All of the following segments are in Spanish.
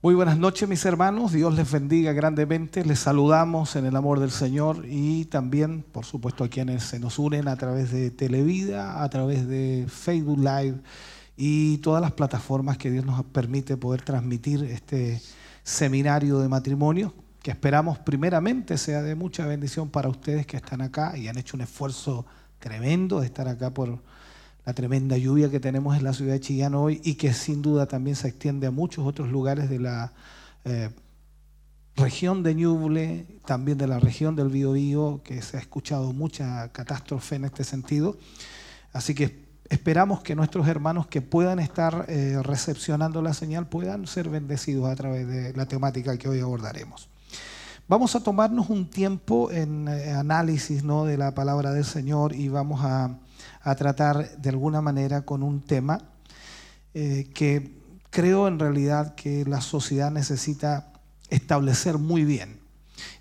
Muy buenas noches mis hermanos, Dios les bendiga grandemente, les saludamos en el amor del Señor y también por supuesto a quienes se nos unen a través de Televida, a través de Facebook Live y todas las plataformas que Dios nos permite poder transmitir este seminario de matrimonio que esperamos primeramente sea de mucha bendición para ustedes que están acá y han hecho un esfuerzo tremendo de estar acá por la tremenda lluvia que tenemos en la ciudad de Chillán hoy y que sin duda también se extiende a muchos otros lugares de la eh, región de Ñuble, también de la región del Biobío, que se ha escuchado mucha catástrofe en este sentido. Así que esperamos que nuestros hermanos que puedan estar eh, recepcionando la señal puedan ser bendecidos a través de la temática que hoy abordaremos. Vamos a tomarnos un tiempo en eh, análisis ¿no? de la palabra del Señor y vamos a a tratar de alguna manera con un tema eh, que creo en realidad que la sociedad necesita establecer muy bien.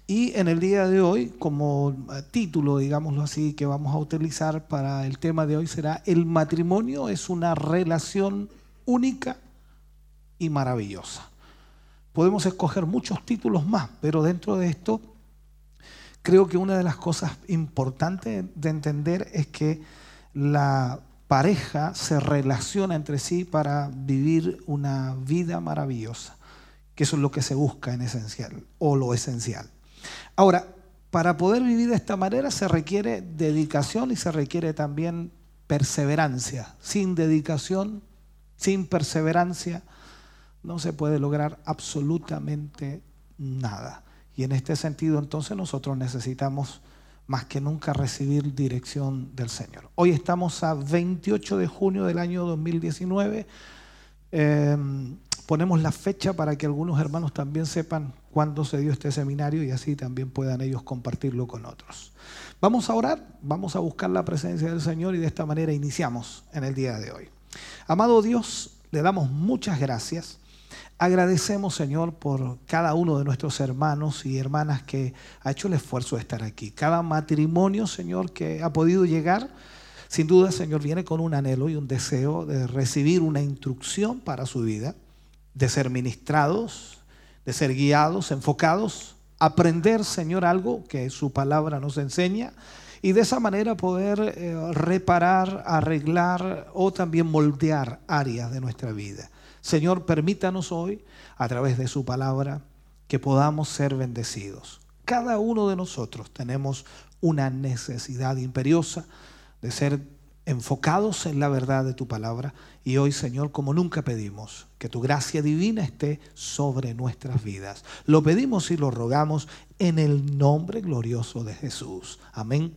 Y en el día de hoy, como eh, título, digámoslo así, que vamos a utilizar para el tema de hoy será, el matrimonio es una relación única y maravillosa. Podemos escoger muchos títulos más, pero dentro de esto creo que una de las cosas importantes de entender es que la pareja se relaciona entre sí para vivir una vida maravillosa, que eso es lo que se busca en esencial, o lo esencial. Ahora, para poder vivir de esta manera se requiere dedicación y se requiere también perseverancia. Sin dedicación, sin perseverancia, no se puede lograr absolutamente nada. Y en este sentido, entonces nosotros necesitamos más que nunca recibir dirección del Señor. Hoy estamos a 28 de junio del año 2019. Em, ponemos la fecha para que algunos hermanos también sepan cuándo se dio este seminario y así también puedan ellos compartirlo con otros. Vamos a orar, vamos a buscar la presencia del Señor y de esta manera iniciamos en el día de hoy. Amado Dios, le damos muchas gracias Agradecemos, Señor, por cada uno de nuestros hermanos y hermanas que ha hecho el esfuerzo de estar aquí. Cada matrimonio, Señor, que ha podido llegar, sin duda, Señor, viene con un anhelo y un deseo de recibir una instrucción para su vida, de ser ministrados, de ser guiados, enfocados, aprender, Señor, algo que su palabra nos enseña y de esa manera poder eh, reparar, arreglar o también moldear áreas de nuestra vida. Señor, permítanos hoy, a través de su palabra, que podamos ser bendecidos. Cada uno de nosotros tenemos una necesidad imperiosa de ser enfocados en la verdad de tu palabra. Y hoy, Señor, como nunca pedimos, que tu gracia divina esté sobre nuestras vidas. Lo pedimos y lo rogamos en el nombre glorioso de Jesús. Amén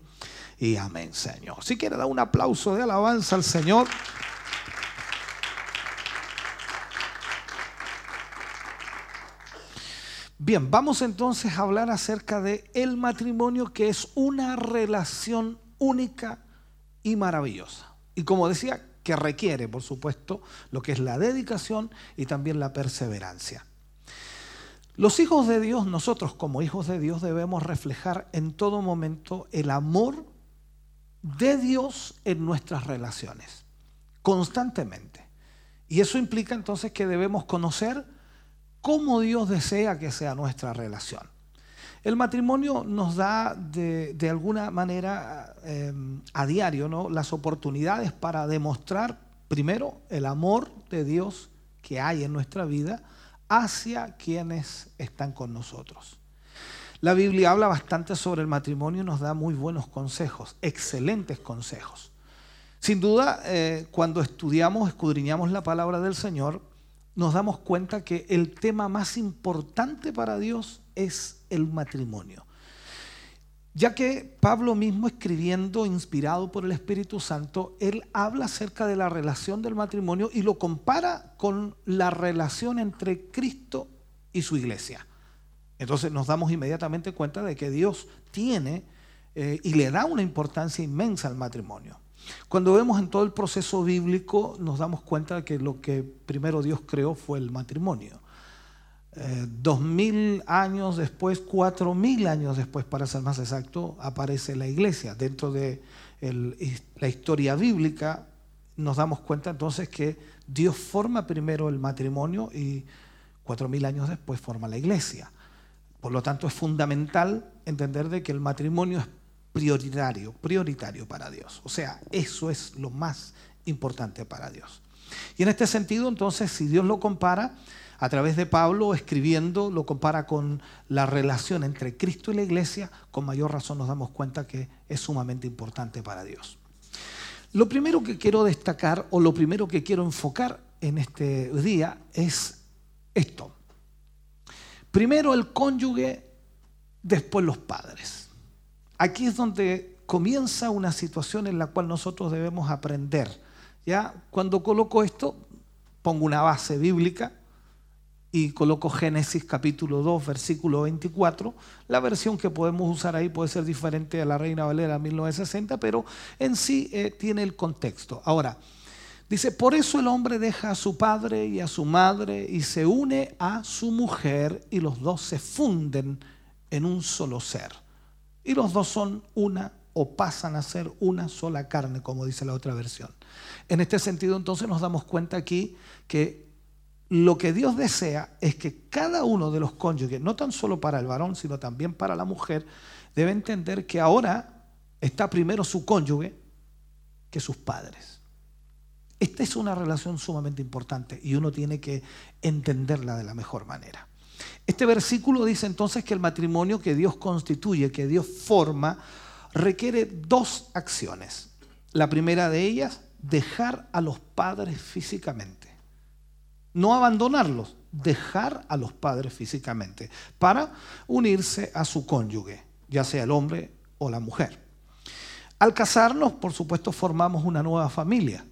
y amén, Señor. Si quiere dar un aplauso de alabanza al Señor. Bien, vamos entonces a hablar acerca de el matrimonio que es una relación única y maravillosa. Y como decía, que requiere, por supuesto, lo que es la dedicación y también la perseverancia. Los hijos de Dios, nosotros como hijos de Dios debemos reflejar en todo momento el amor de Dios en nuestras relaciones, constantemente. Y eso implica entonces que debemos conocer cómo Dios desea que sea nuestra relación. El matrimonio nos da de, alguna manera eh, a diario ¿no? las oportunidades para demostrar primero el amor de Dios que hay en nuestra vida hacia quienes están con nosotros. La Biblia habla bastante sobre el matrimonio y nos da muy buenos consejos, excelentes consejos. Sin duda, eh, cuando estudiamos, escudriñamos la palabra del Señor, nos damos cuenta que el tema más importante para Dios es el matrimonio. Ya que Pablo mismo escribiendo, inspirado por el Espíritu Santo, él habla acerca de la relación del matrimonio y lo compara con la relación entre Cristo y su iglesia. Entonces nos damos inmediatamente cuenta de que Dios tiene eh, y le da una importancia inmensa al matrimonio. Cuando vemos en todo el proceso bíblico, nos damos cuenta de que lo que primero Dios creó fue el matrimonio. Eh, dos mil años después, cuatro mil años después, para ser más exacto, aparece la iglesia. Dentro de la historia bíblica, nos damos cuenta entonces que Dios forma primero el matrimonio y cuatro mil años después forma la iglesia. Por lo tanto, es fundamental entender de que el matrimonio es prioritario, prioritario para Dios. O sea, eso es lo más importante para Dios. Y en este sentido, entonces, si Dios lo compara, a través de Pablo escribiendo, lo compara con la relación entre Cristo y la iglesia, con mayor razón nos damos cuenta que es sumamente importante para Dios. Lo primero que quiero destacar o lo primero que quiero enfocar en este día es esto. Primero el cónyuge, después los padres. Aquí es donde comienza una situación en la cual nosotros debemos aprender. Ya cuando coloco esto, pongo una base bíblica y coloco Génesis capítulo 2, versículo 24. La versión que podemos usar ahí puede ser diferente a la Reina Valera 1960, pero en sí eh, tiene el contexto. Ahora, Dice, por eso el hombre deja a su padre y a su madre y se une a su mujer y los dos se funden en un solo ser. Y los dos son una o pasan a ser una sola carne, como dice la otra versión. En este sentido, entonces nos damos cuenta aquí que lo que Dios desea es que cada uno de los cónyuges, no tan solo para el varón, sino también para la mujer, debe entender que ahora está primero su cónyuge que sus padres. Esta es una relación sumamente importante y uno tiene que entenderla de la mejor manera. Este versículo dice entonces que el matrimonio que Dios constituye, que Dios forma, requiere dos acciones. La primera de ellas, dejar a los padres físicamente. No abandonarlos, dejar a los padres físicamente para unirse a su cónyuge, ya sea el hombre o la mujer. Al casarnos, por supuesto, formamos una nueva familia.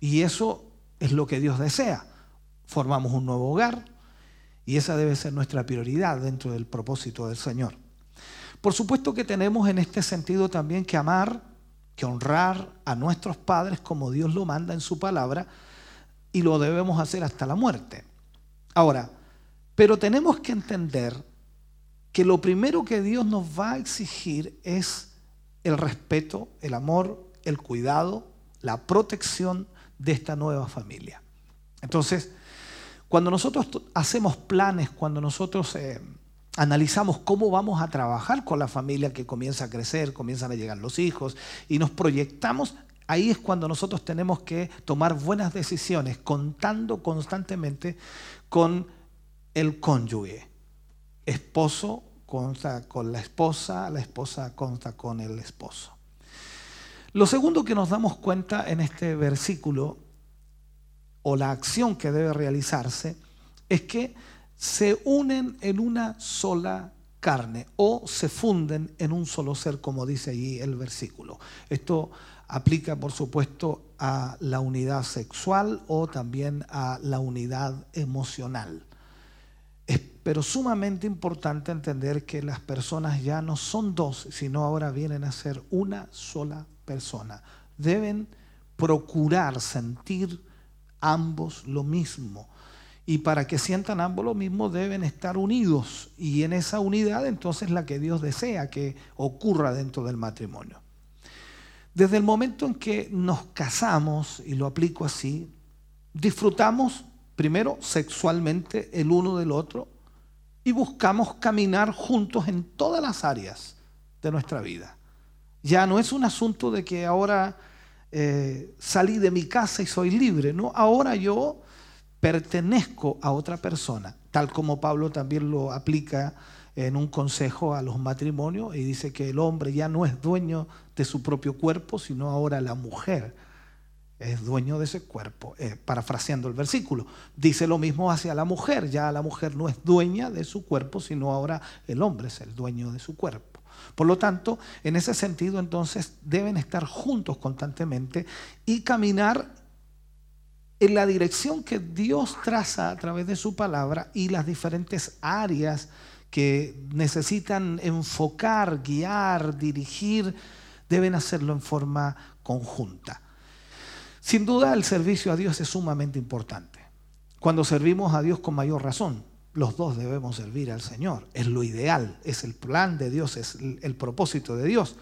Y eso es lo que Dios desea. Formamos un nuevo hogar y esa debe ser nuestra prioridad dentro del propósito del Señor. Por supuesto que tenemos en este sentido también que amar, que honrar a nuestros padres como Dios lo manda en su palabra y lo debemos hacer hasta la muerte. Ahora, pero tenemos que entender que lo primero que Dios nos va a exigir es el respeto, el amor, el cuidado, la protección de esta nueva familia. Entonces, cuando nosotros hacemos planes, cuando nosotros eh, analizamos cómo vamos a trabajar con la familia que comienza a crecer, comienzan a llegar los hijos y nos proyectamos, ahí es cuando nosotros tenemos que tomar buenas decisiones, contando constantemente con el cónyuge. Esposo consta con la esposa, la esposa consta con el esposo. Lo segundo que nos damos cuenta en este versículo, o la acción que debe realizarse, es que se unen en una sola carne o se funden en un solo ser, como dice allí el versículo. Esto aplica, por supuesto, a la unidad sexual o también a la unidad emocional. Es pero sumamente importante entender que las personas ya no son dos, sino ahora vienen a ser una sola persona. Deben procurar sentir ambos lo mismo. Y para que sientan ambos lo mismo deben estar unidos. Y en esa unidad entonces la que Dios desea que ocurra dentro del matrimonio. Desde el momento en que nos casamos, y lo aplico así, disfrutamos primero sexualmente el uno del otro y buscamos caminar juntos en todas las áreas de nuestra vida. Ya no es un asunto de que ahora eh, salí de mi casa y soy libre, no, ahora yo pertenezco a otra persona, tal como Pablo también lo aplica en un consejo a los matrimonios y dice que el hombre ya no es dueño de su propio cuerpo, sino ahora la mujer es dueño de ese cuerpo, eh, parafraseando el versículo. Dice lo mismo hacia la mujer, ya la mujer no es dueña de su cuerpo, sino ahora el hombre es el dueño de su cuerpo. Por lo tanto, en ese sentido, entonces, deben estar juntos constantemente y caminar en la dirección que Dios traza a través de su palabra y las diferentes áreas que necesitan enfocar, guiar, dirigir, deben hacerlo en forma conjunta. Sin duda el servicio a Dios es sumamente importante. Cuando servimos a Dios con mayor razón, los dos debemos servir al Señor. Es lo ideal, es el plan de Dios, es el propósito de Dios.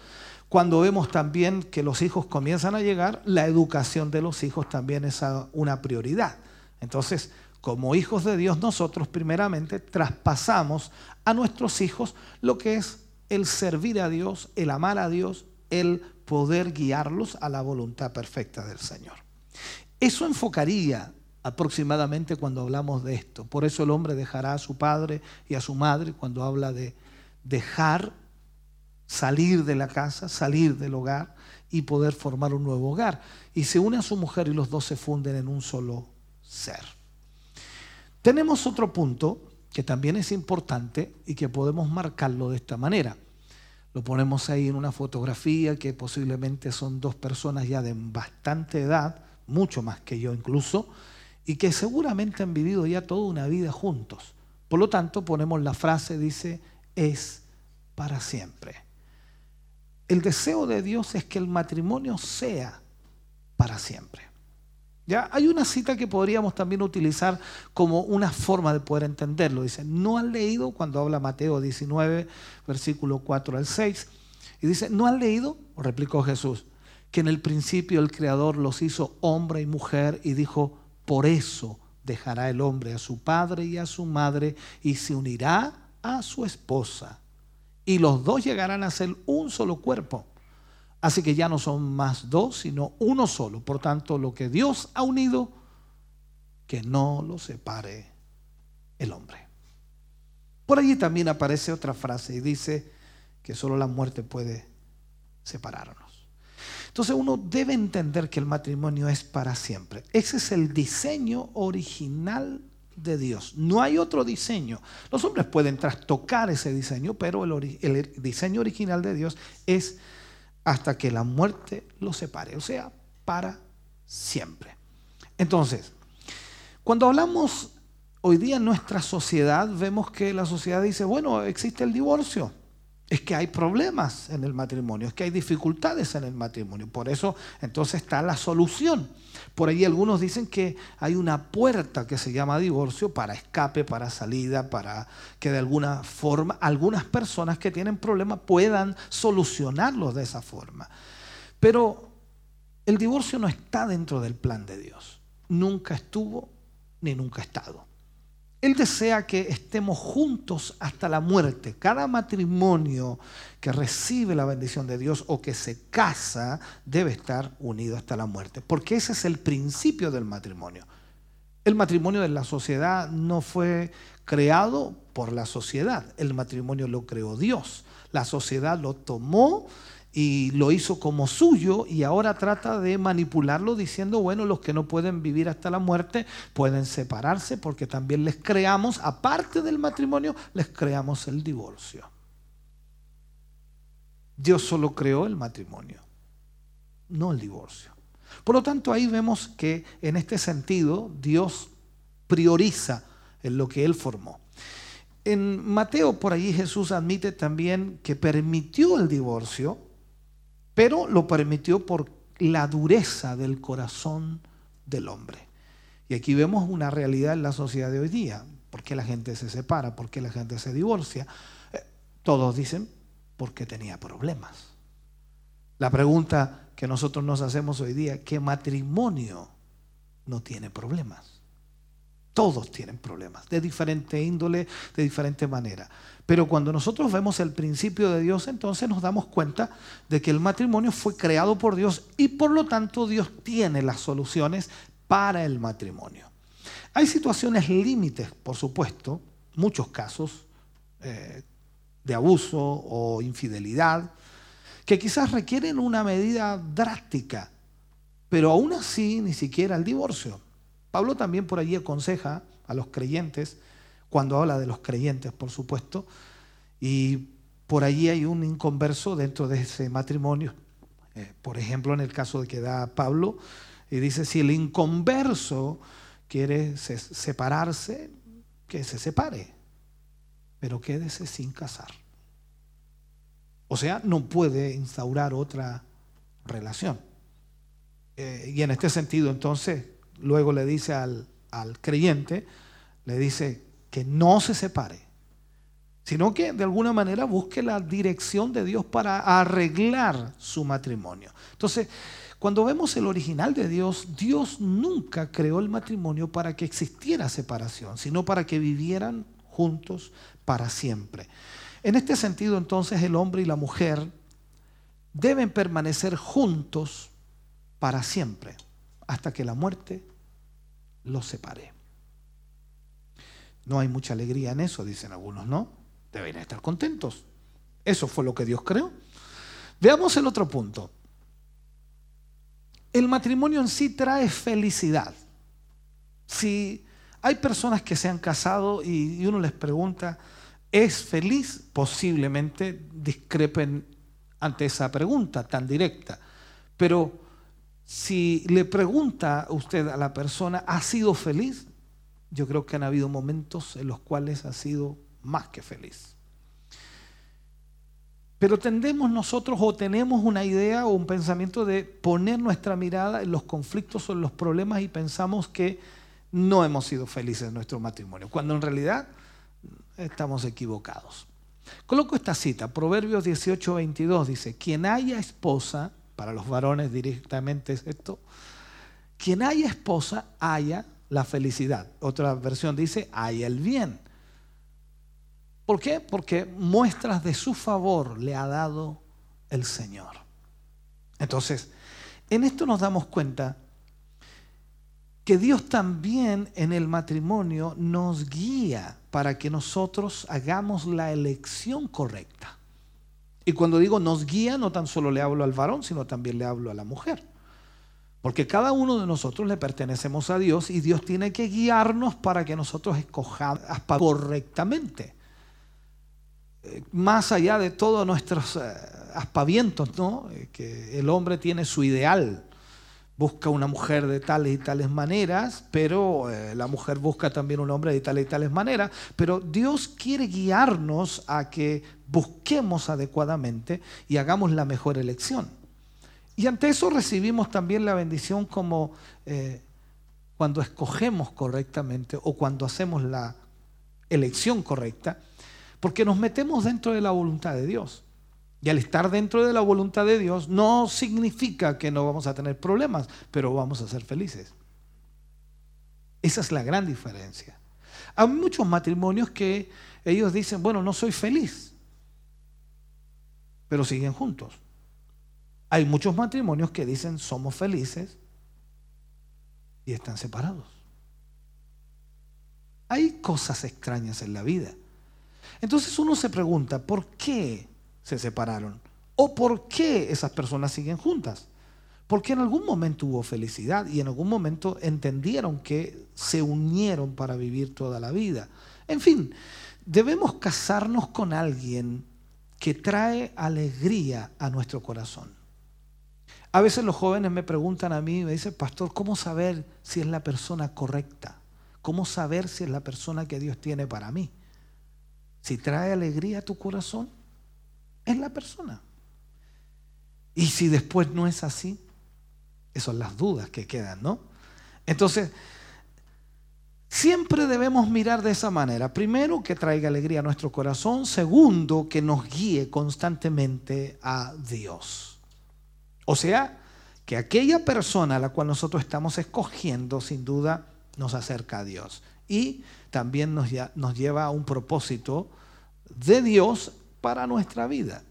Cuando vemos también que los hijos comienzan a llegar, la educación de los hijos también es una prioridad. Entonces, como hijos de Dios, nosotros primeramente traspasamos a nuestros hijos lo que es el servir a Dios, el amar a Dios, el poder guiarlos a la voluntad perfecta del Señor. Eso enfocaría aproximadamente cuando hablamos de esto. Por eso el hombre dejará a su padre y a su madre cuando habla de dejar salir de la casa, salir del hogar y poder formar un nuevo hogar. Y se une a su mujer y los dos se funden en un solo ser. Tenemos otro punto que también es importante y que podemos marcarlo de esta manera. Lo ponemos ahí en una fotografía que posiblemente son dos personas ya de bastante edad, mucho más que yo incluso, y que seguramente han vivido ya toda una vida juntos. Por lo tanto, ponemos la frase, dice, es para siempre. El deseo de Dios es que el matrimonio sea para siempre. ¿Ya? Hay una cita que podríamos también utilizar como una forma de poder entenderlo. Dice, ¿no han leído cuando habla Mateo 19, versículo 4 al 6? Y dice, ¿no han leído? Replicó Jesús, que en el principio el Creador los hizo hombre y mujer y dijo, por eso dejará el hombre a su padre y a su madre y se unirá a su esposa. Y los dos llegarán a ser un solo cuerpo. Así que ya no son más dos, sino uno solo. Por tanto, lo que Dios ha unido, que no lo separe el hombre. Por allí también aparece otra frase y dice que solo la muerte puede separarnos. Entonces uno debe entender que el matrimonio es para siempre. Ese es el diseño original de Dios. No hay otro diseño. Los hombres pueden trastocar ese diseño, pero el, diseño original de Dios es hasta que la muerte los separe, o sea, para siempre. Entonces, cuando hablamos hoy día en nuestra sociedad, vemos que la sociedad dice, bueno, existe el divorcio es que hay problemas en el matrimonio, es que hay dificultades en el matrimonio. Por eso entonces está la solución. Por ahí algunos dicen que hay una puerta que se llama divorcio para escape, para salida, para que de alguna forma algunas personas que tienen problemas puedan solucionarlos de esa forma. Pero el divorcio no está dentro del plan de Dios. Nunca estuvo ni nunca ha estado. Él desea que estemos juntos hasta la muerte. Cada matrimonio que recibe la bendición de Dios o que se casa debe estar unido hasta la muerte, porque ese es el principio del matrimonio. El matrimonio de la sociedad no fue creado por la sociedad, el matrimonio lo creó Dios. La sociedad lo tomó y lo hizo como suyo y ahora trata de manipularlo diciendo, bueno, los que no pueden vivir hasta la muerte pueden separarse porque también les creamos, aparte del matrimonio, les creamos el divorcio. Dios solo creó el matrimonio, no el divorcio. Por lo tanto, ahí vemos que en este sentido Dios prioriza en lo que Él formó. En Mateo, por allí Jesús admite también que permitió el divorcio pero lo permitió por la dureza del corazón del hombre. Y aquí vemos una realidad en la sociedad de hoy día. ¿Por qué la gente se separa? ¿Por qué la gente se divorcia? Eh, todos dicen porque tenía problemas. La pregunta que nosotros nos hacemos hoy día, ¿qué matrimonio no tiene problemas? Todos tienen problemas, de diferente índole, de diferente manera. Pero cuando nosotros vemos el principio de Dios, entonces nos damos cuenta de que el matrimonio fue creado por Dios y por lo tanto Dios tiene las soluciones para el matrimonio. Hay situaciones límites, por supuesto, muchos casos eh, de abuso o infidelidad, que quizás requieren una medida drástica, pero aún así ni siquiera el divorcio. Pablo también por allí aconseja a los creyentes, cuando habla de los creyentes, por supuesto, y por allí hay un inconverso dentro de ese matrimonio. Eh, por ejemplo, en el caso de que da Pablo, y dice, si el inconverso quiere separarse, que se separe, pero quédese sin casar. O sea, no puede instaurar otra relación. Eh, y en este sentido, entonces, luego le dice al, creyente, le dice que no se separe, sino que de alguna manera busque la dirección de Dios para arreglar su matrimonio. Entonces, Cuando vemos el original de Dios, Dios nunca creó el matrimonio para que existiera separación, sino para que vivieran juntos para siempre. En este sentido, entonces, el hombre y la mujer deben permanecer juntos para siempre, hasta que la muerte los separe. No hay mucha alegría en eso, dicen algunos, ¿no? Deberían estar contentos. Eso fue lo que Dios creó. Veamos el otro punto. El matrimonio en sí trae felicidad. Si hay personas que se han casado y uno les pregunta, ¿es feliz? Posiblemente discrepen ante esa pregunta tan directa. Pero si le pregunta usted a la persona, ¿ha sido feliz? Yo creo que han habido momentos en los cuales ha sido más que feliz. Pero tendemos nosotros o tenemos una idea o un pensamiento de poner nuestra mirada en los conflictos o en los problemas y pensamos que no hemos sido felices en nuestro matrimonio, cuando en realidad estamos equivocados. Coloco esta cita, Proverbios 18, 22, dice, quien haya esposa, para los varones directamente es esto, quien haya esposa, haya la felicidad. Otra versión dice, haya el bien. ¿Por qué? Porque muestras de su favor le ha dado el Señor. Entonces, en esto nos damos cuenta que Dios también en el matrimonio nos guía para que nosotros hagamos la elección correcta. Y cuando digo nos guía, no tan solo le hablo al varón, sino también le hablo a la mujer. Porque cada uno de nosotros le pertenecemos a Dios y Dios tiene que guiarnos para que nosotros escojamos correctamente. Eh, más allá de todos nuestros eh, aspavientos, ¿no? Eh, que el hombre tiene su ideal busca una mujer de tales y tales maneras, pero la mujer busca también un hombre de tales y tales maneras, pero Dios quiere guiarnos a que busquemos adecuadamente y hagamos la mejor elección. Y ante eso recibimos también la bendición como eh, cuando escogemos correctamente o cuando hacemos la elección correcta, porque nos metemos dentro de la voluntad de Dios. Y al estar dentro de la voluntad de Dios no significa que no vamos a tener problemas, pero vamos a ser felices. Esa es la gran diferencia. Hay muchos matrimonios que ellos dicen, bueno, no soy feliz, pero siguen juntos. Hay muchos matrimonios que dicen, somos felices y están separados. Hay cosas extrañas en la vida. Entonces uno se pregunta, ¿por qué se separaron? ¿O por qué esas personas siguen juntas? Porque en algún momento hubo felicidad y en algún momento entendieron que se unieron para vivir toda la vida. En fin, debemos casarnos con alguien que trae alegría a nuestro corazón. A veces los jóvenes me preguntan a mí, me dicen, pastor, ¿cómo saber si es la persona correcta? ¿Cómo saber si es la persona que Dios tiene para mí? Si trae alegría a tu corazón, es la persona. Y si después no es así, esas son las dudas que quedan, ¿no? Entonces, siempre debemos mirar de esa manera. Primero, que traiga alegría a nuestro corazón. Segundo, que nos guíe constantemente a Dios. O sea, que aquella persona a la cual nosotros estamos escogiendo, sin duda, nos acerca a Dios. Y también nos, nos lleva a un propósito de Dios para nuestra vida.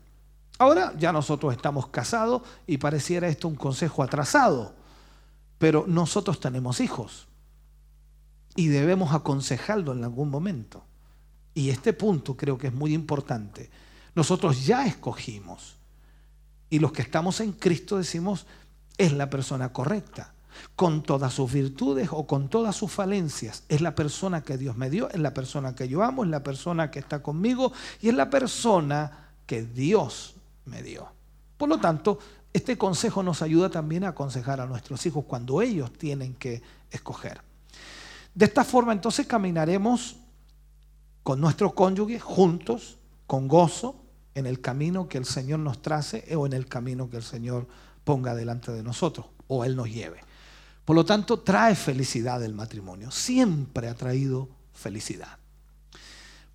Ahora ya nosotros estamos casados y pareciera esto un consejo atrasado, pero nosotros tenemos hijos y debemos aconsejarlo en algún momento. Y este punto creo que es muy importante. Nosotros ya escogimos y los que estamos en Cristo decimos es la persona correcta con todas sus virtudes o con todas sus falencias. Es la persona que Dios me dio, es la persona que yo amo, es la persona que está conmigo y es la persona que Dios me dio. Por lo tanto, este consejo nos ayuda también a aconsejar a nuestros hijos cuando ellos tienen que escoger. De esta forma entonces caminaremos con nuestro cónyuge juntos, con gozo, en el camino que el Señor nos trace o en el camino que el Señor ponga delante de nosotros o Él nos lleve. Por lo tanto, trae felicidad el matrimonio. Siempre ha traído felicidad.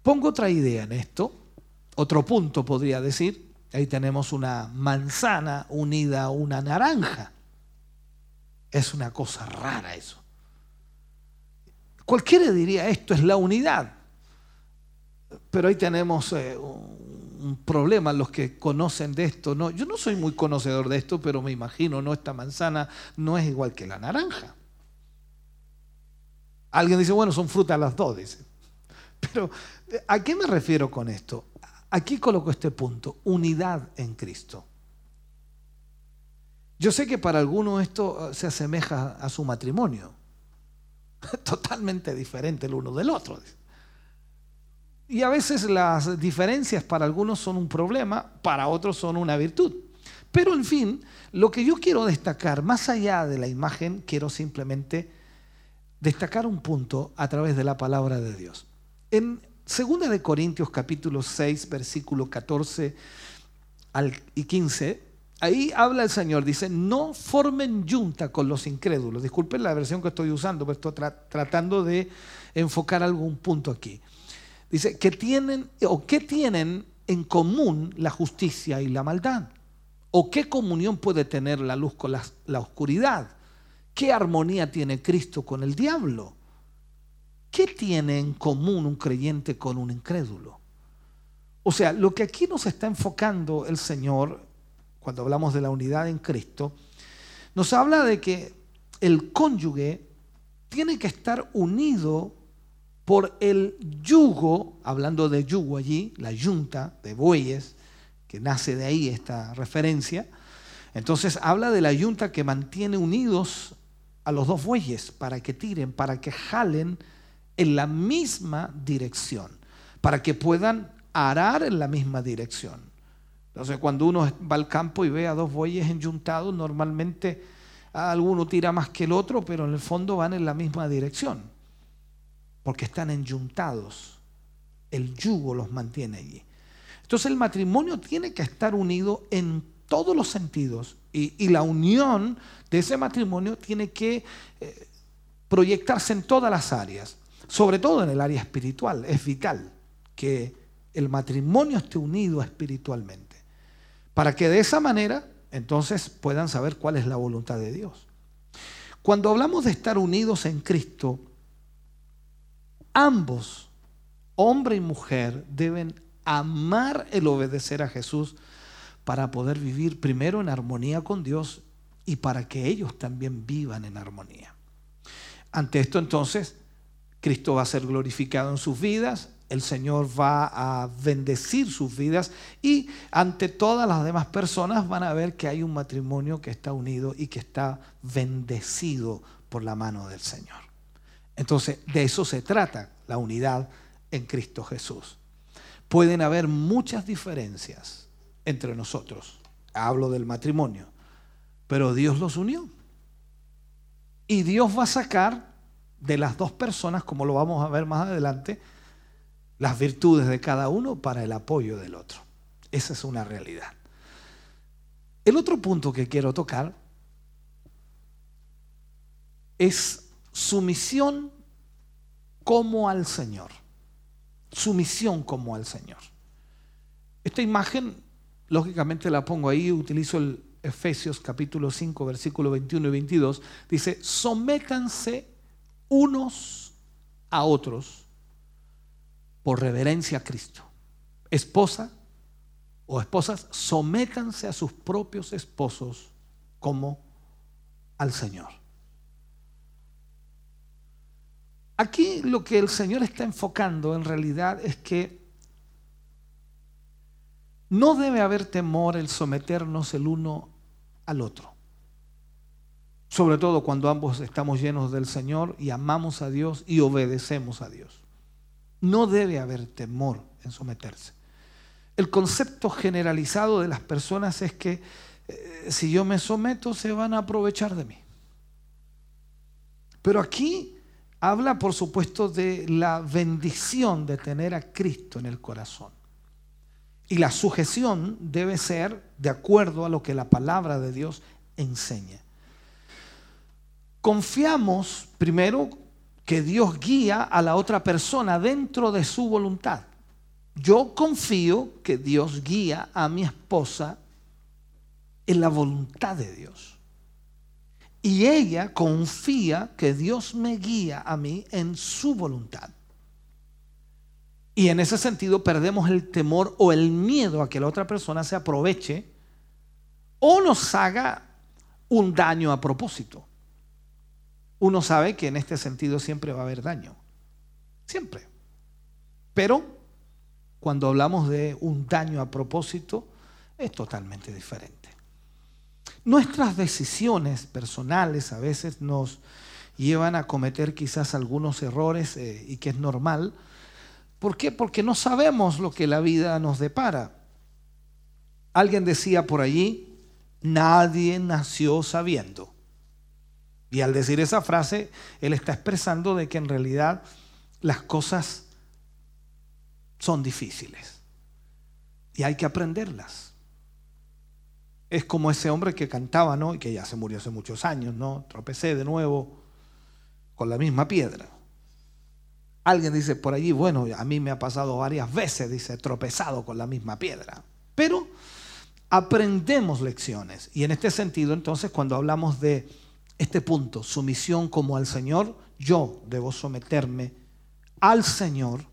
Pongo otra idea en esto, otro punto podría decir. Ahí tenemos una manzana unida a una naranja. Es una cosa rara eso. Cualquiera diría esto es la unidad. Pero ahí tenemos eh, un problema, los que conocen de esto. No, yo no soy muy conocedor de esto, pero me imagino, no, esta manzana no es igual que la naranja. Alguien dice, bueno, son frutas las dos, dice. Pero, ¿a qué me refiero con esto? Aquí coloco este punto, unidad en Cristo. Yo sé que para algunos esto uh, se asemeja a su matrimonio, totalmente diferente el uno del otro. Y a veces las diferencias para algunos son un problema, para otros son una virtud. Pero en fin, lo que yo quiero destacar, más allá de la imagen, quiero simplemente destacar un punto a través de la palabra de Dios. En 2 de Corintios capítulo 6, versículo 14 y 15, ahí habla el Señor, dice, no formen yunta con los incrédulos. Disculpen la versión que estoy usando, pero estoy tratando de enfocar algún punto aquí. Dice, que tienen, o qué tienen en común la justicia y la maldad. ¿O qué comunión puede tener la luz con la oscuridad? ¿Qué armonía tiene Cristo con el diablo? ¿Qué tiene en común un creyente con un incrédulo? O sea, lo que aquí nos está enfocando el Señor, cuando hablamos de la unidad en Cristo, nos habla de que el cónyuge tiene que estar unido por el yugo, hablando de yugo allí, la yunta de bueyes, que nace de ahí esta referencia. Entonces habla de la yunta que mantiene unidos a los dos bueyes para que tiren, para que jalen en la misma dirección, para que puedan arar en la misma dirección. Entonces, cuando uno va al campo y ve a dos bueyes enyuntados, normalmente alguno tira más que el otro, pero en el fondo van en la misma dirección, porque están enyuntados. El yugo los mantiene allí. Entonces, el matrimonio tiene que estar unido en todos los sentidos y, la unión de ese matrimonio tiene que eh, proyectarse en todas las áreas, sobre todo en el área espiritual. Es vital que el matrimonio esté unido espiritualmente, para que de esa manera entonces puedan saber cuál es la voluntad de Dios. Cuando hablamos de estar unidos en Cristo, ambos, hombre y mujer, deben amar el obedecer a Jesús para poder vivir primero en armonía con Dios y para que ellos también vivan en armonía. Ante esto entonces, Cristo va a ser glorificado en sus vidas, el Señor va a bendecir sus vidas y ante todas las demás personas van a ver que hay un matrimonio que está unido y que está bendecido por la mano del Señor. Entonces, de eso se trata la unidad en Cristo Jesús. Pueden haber muchas diferencias entre nosotros. Hablo del matrimonio. Pero Dios los unió. Y Dios va a sacar de las dos personas, como lo vamos a ver más adelante, las virtudes de cada uno para el apoyo del otro. Esa es una realidad. El otro punto que quiero tocar es sumisión como al Señor. Sumisión como al Señor. Esta imagen lógicamente la pongo ahí, utilizo el Efesios capítulo 5, versículo 21 y 22, dice, sométanse unos a otros por reverencia a Cristo. Esposa o esposas, sométanse a sus propios esposos como al Señor. Aquí lo que el Señor está enfocando en realidad es que no debe haber temor el someternos el uno al otro. Sobre todo cuando ambos estamos llenos del Señor y amamos a Dios y obedecemos a Dios. No debe haber temor en someterse. El concepto generalizado de las personas es que eh, si yo me someto se van a aprovechar de mí. Pero aquí habla, por supuesto, de la bendición de tener a Cristo en el corazón. Y la sujeción debe ser de acuerdo a lo que la palabra de Dios enseña. Confiamos primero que Dios guía a la otra persona dentro de su voluntad. Yo confío que Dios guía a mi esposa en la voluntad de Dios. Y ella confía que Dios me guía a mí en su voluntad. Y en ese sentido perdemos el temor o el miedo a que la otra persona se aproveche o nos haga un daño a propósito. Uno sabe que en este sentido siempre va a haber daño. Siempre. Pero cuando hablamos de un daño a propósito, es totalmente diferente. Nuestras decisiones personales a veces nos llevan a cometer quizás algunos errores eh, y que es normal. ¿Por qué? Porque no sabemos lo que la vida nos depara. Alguien decía por allí, nadie nació sabiendo. Y al decir esa frase, él está expresando de que en realidad las cosas son difíciles y hay que aprenderlas. Es como ese hombre que cantaba, ¿no? Y que ya se murió hace muchos años, ¿no? Tropecé de nuevo con la misma piedra. Alguien dice por allí, bueno, a mí me ha pasado varias veces, dice, tropezado con la misma piedra. Pero aprendemos lecciones. Y en este sentido, entonces, cuando hablamos de este punto, sumisión como al Señor, yo debo someterme al Señor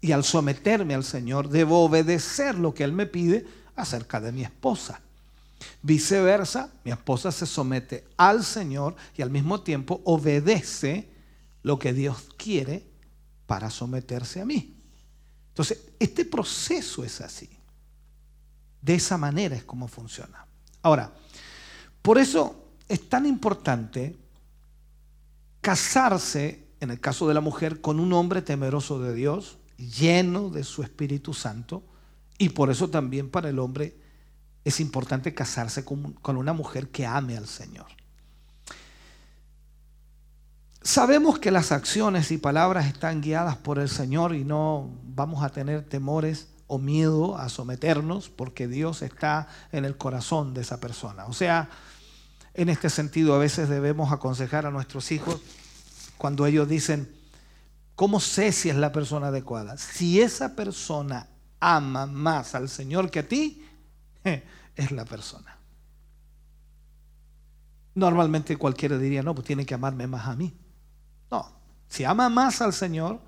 y al someterme al Señor debo obedecer lo que Él me pide acerca de mi esposa. Viceversa, mi esposa se somete al Señor y al mismo tiempo obedece lo que Dios quiere para someterse a mí. Entonces, este proceso es así. De esa manera es como funciona. Ahora, por eso es tan importante casarse, en el caso de la mujer, con un hombre temeroso de Dios, lleno de su Espíritu Santo, y por eso también para el hombre es importante casarse con, una mujer que ame al Señor. Sabemos que las acciones y palabras están guiadas por el Señor y no vamos a tener temores o miedo a someternos porque Dios está en el corazón de esa persona. O sea, en este sentido, a veces debemos aconsejar a nuestros hijos cuando ellos dicen, ¿cómo sé si es la persona adecuada? Si esa persona ama más al Señor que a ti, es la persona. Normalmente cualquiera diría, no, pues tiene que amarme más a mí. No, si ama más al Señor,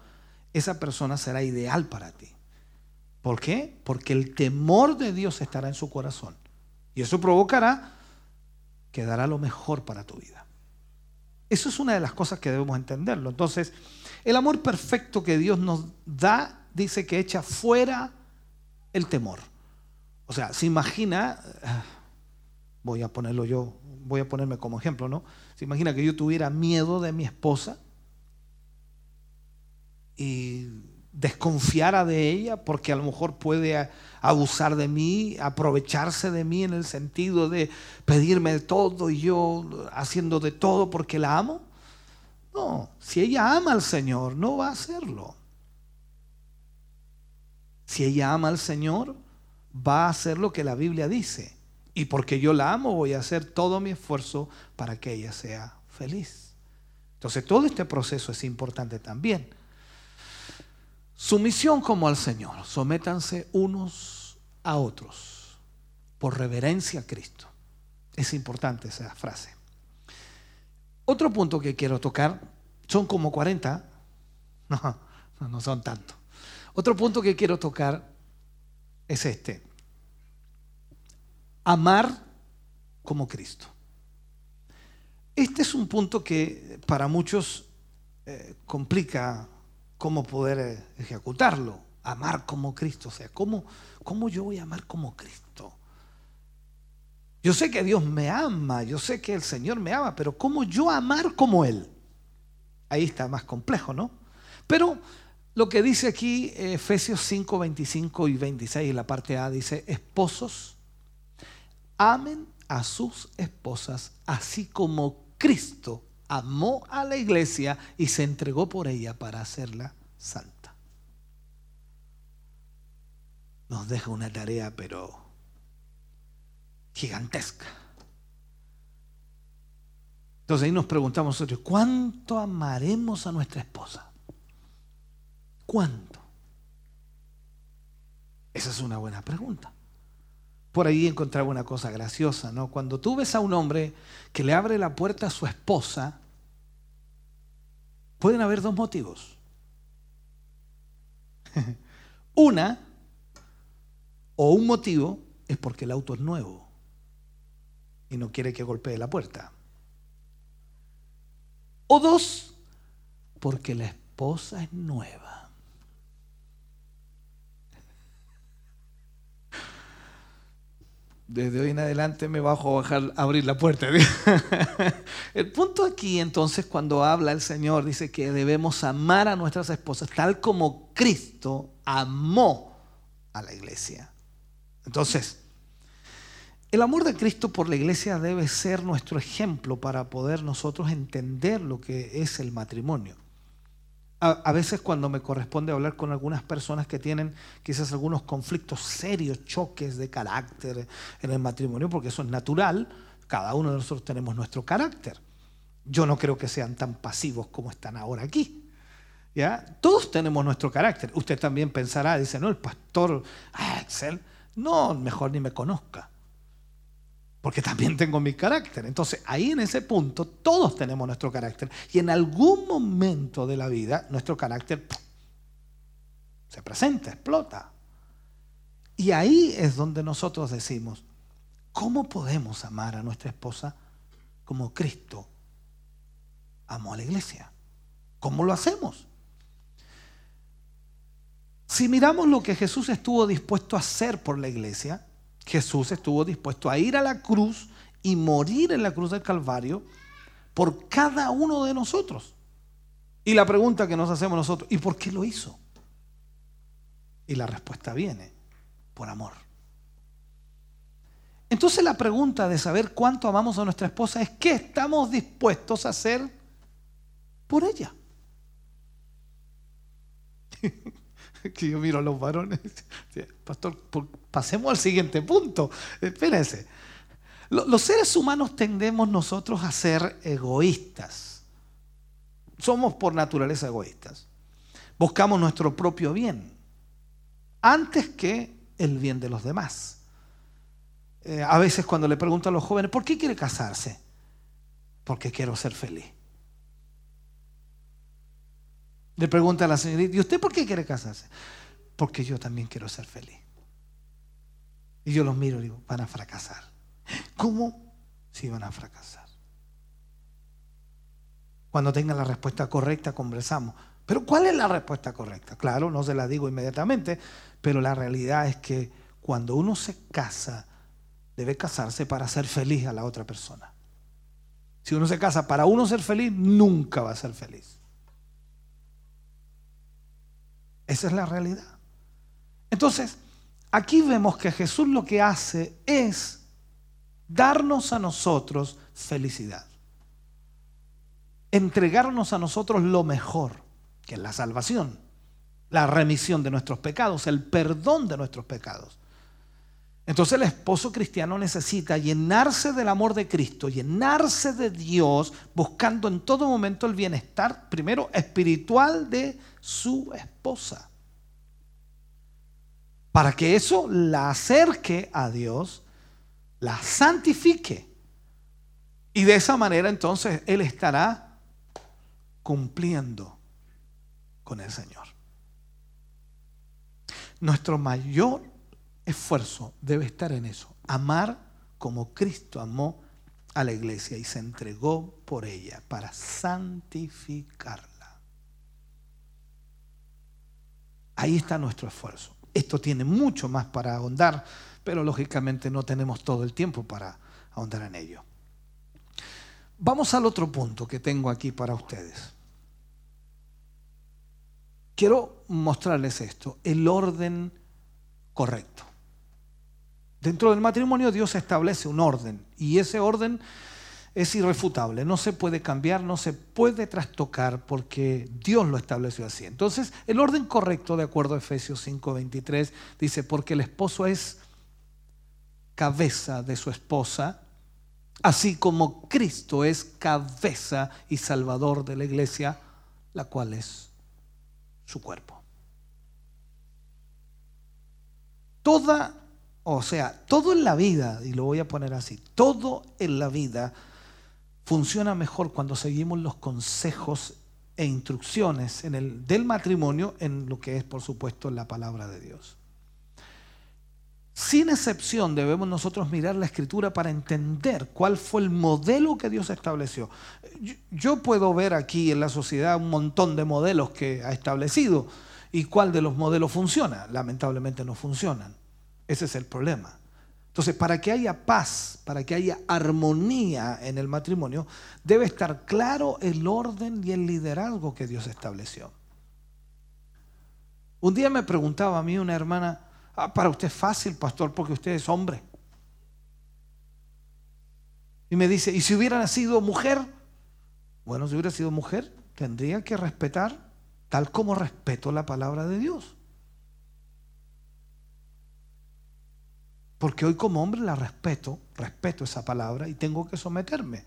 esa persona será ideal para ti. ¿Por qué? Porque el temor de Dios estará en su corazón. Y eso provocará que dará lo mejor para tu vida. Eso es una de las cosas que debemos entenderlo. Entonces, el amor perfecto que Dios nos da dice que echa fuera el temor. O sea, se imagina, voy a ponerlo yo, voy a ponerme como ejemplo, ¿no? Se imagina que yo tuviera miedo de mi esposa y desconfiara de ella porque a lo mejor puede abusar de mí, aprovecharse de mí en el sentido de pedirme todo y yo haciendo de todo porque la amo. No, si ella ama al Señor, no va a hacerlo. Si ella ama al Señor, va a hacer lo que la Biblia dice. Y porque yo la amo, voy a hacer todo mi esfuerzo para que ella sea feliz. Entonces, todo este proceso es importante también. Sumisión como al Señor. Sométanse unos a otros por reverencia a Cristo. Es importante esa frase. Otro punto que quiero tocar, son como 40, no, no son tanto. Otro punto que quiero tocar es este. Amar como Cristo. Este es un punto que para muchos eh, complica cómo poder eh, ejecutarlo. Amar como Cristo. O sea, ¿cómo, ¿cómo yo voy a amar como Cristo? Yo sé que Dios me ama, yo sé que el Señor me ama, pero ¿cómo yo amar como Él? Ahí está más complejo, ¿no? Pero lo que dice aquí Efesios 5, 25 y 26, la parte A dice, esposos, amen a sus esposas, así como Cristo amó a la iglesia y se entregó por ella para hacerla santa. Nos deja una tarea, pero gigantesca. Entonces ahí nos preguntamos nosotros, ¿cuánto amaremos a nuestra esposa? ¿Cuánto? Esa es una buena pregunta. Por ahí encontraba una cosa graciosa, ¿no? Cuando tú ves a un hombre que le abre la puerta a su esposa, pueden haber dos motivos. Una, o un motivo, es porque el auto es nuevo y no quiere que golpee la puerta. O dos, porque la esposa es nueva. Desde hoy en adelante me bajo a abrir la puerta. el punto aquí entonces cuando habla el Señor dice que debemos amar a nuestras esposas tal como Cristo amó a la iglesia. Entonces, el amor de Cristo por la iglesia debe ser nuestro ejemplo para poder nosotros entender lo que es el matrimonio a, veces cuando me corresponde hablar con algunas personas que tienen quizás algunos conflictos serios, choques de carácter en el matrimonio, porque eso es natural, cada uno de nosotros tenemos nuestro carácter. Yo no creo que sean tan pasivos como están ahora aquí. ¿Ya? Todos tenemos nuestro carácter. Usted también pensará, dice, no, el pastor Axel, no, mejor ni me conozca porque también tengo mi carácter. Entonces, ahí en ese punto, todos tenemos nuestro carácter. Y en algún momento de la vida, nuestro carácter se presenta, explota. Y ahí es donde nosotros decimos, ¿cómo podemos amar a nuestra esposa como Cristo amó a la iglesia? ¿Cómo lo hacemos? Si miramos lo que Jesús estuvo dispuesto a hacer por la iglesia, Jesús estuvo dispuesto a ir a la cruz y morir en la cruz del Calvario por cada uno de nosotros. Y la pregunta que nos hacemos nosotros, ¿y por qué lo hizo? Y la respuesta viene, por amor. Entonces la pregunta de saber cuánto amamos a nuestra esposa es qué estamos dispuestos a hacer por ella. que yo miro a los varones. Pastor, pasemos al siguiente punto. Espérense. Los seres humanos tendemos nosotros a ser egoístas. Somos por naturaleza egoístas. Buscamos nuestro propio bien antes que el bien de los demás. Eh, a veces cuando le pregunto a los jóvenes, ¿por qué quiere casarse? Porque quiero ser feliz. Le pregunta a la señorita, ¿y usted por qué quiere casarse? Porque yo también quiero ser feliz. Y yo los miro y digo, van a fracasar. ¿Cómo? Sí, van a fracasar. Cuando tengan la respuesta correcta, conversamos. Pero ¿cuál es la respuesta correcta? Claro, no se la digo inmediatamente, pero la realidad es que cuando uno se casa, debe casarse para ser feliz a la otra persona. Si uno se casa para uno ser feliz, nunca va a ser feliz. Esa es la realidad. Entonces, aquí vemos que Jesús lo que hace es darnos a nosotros felicidad. Entregarnos a nosotros lo mejor, que es la salvación, la remisión de nuestros pecados, el perdón de nuestros pecados. Entonces el esposo cristiano necesita llenarse del amor de Cristo, llenarse de Dios, buscando en todo momento el bienestar, primero espiritual de su esposa. Para que eso la acerque a Dios, la santifique. Y de esa manera entonces Él estará cumpliendo con el Señor. Nuestro mayor esfuerzo debe estar en eso, amar como Cristo amó a la iglesia y se entregó por ella para santificarla. Ahí está nuestro esfuerzo. Esto tiene mucho más para ahondar, pero lógicamente no tenemos todo el tiempo para ahondar en ello. Vamos al otro punto que tengo aquí para ustedes. Quiero mostrarles esto, el orden correcto. Dentro del matrimonio Dios establece un orden y ese orden es irrefutable, no se puede cambiar, no se puede trastocar porque Dios lo estableció así. Entonces, el orden correcto, de acuerdo a Efesios 5:23, dice, porque el esposo es cabeza de su esposa, así como Cristo es cabeza y salvador de la iglesia, la cual es su cuerpo. Toda O sea, todo en la vida, y lo voy a poner así, todo en la vida funciona mejor cuando seguimos los consejos e instrucciones del matrimonio en lo que es, por supuesto, la palabra de Dios. Sin excepción debemos nosotros mirar la escritura para entender cuál fue el modelo que Dios estableció. Yo puedo ver aquí en la sociedad un montón de modelos que ha establecido y cuál de los modelos funciona. Lamentablemente no funcionan. Ese es el problema. Entonces, para que haya paz, para que haya armonía en el matrimonio, debe estar claro el orden y el liderazgo que Dios estableció. Un día me preguntaba a mí una hermana, ah, para usted es fácil, pastor, porque usted es hombre. Y me dice, ¿y si hubiera nacido mujer? Bueno, si hubiera sido mujer, tendría que respetar tal como respeto la palabra de Dios. Porque hoy como hombre la respeto, respeto esa palabra y tengo que someterme.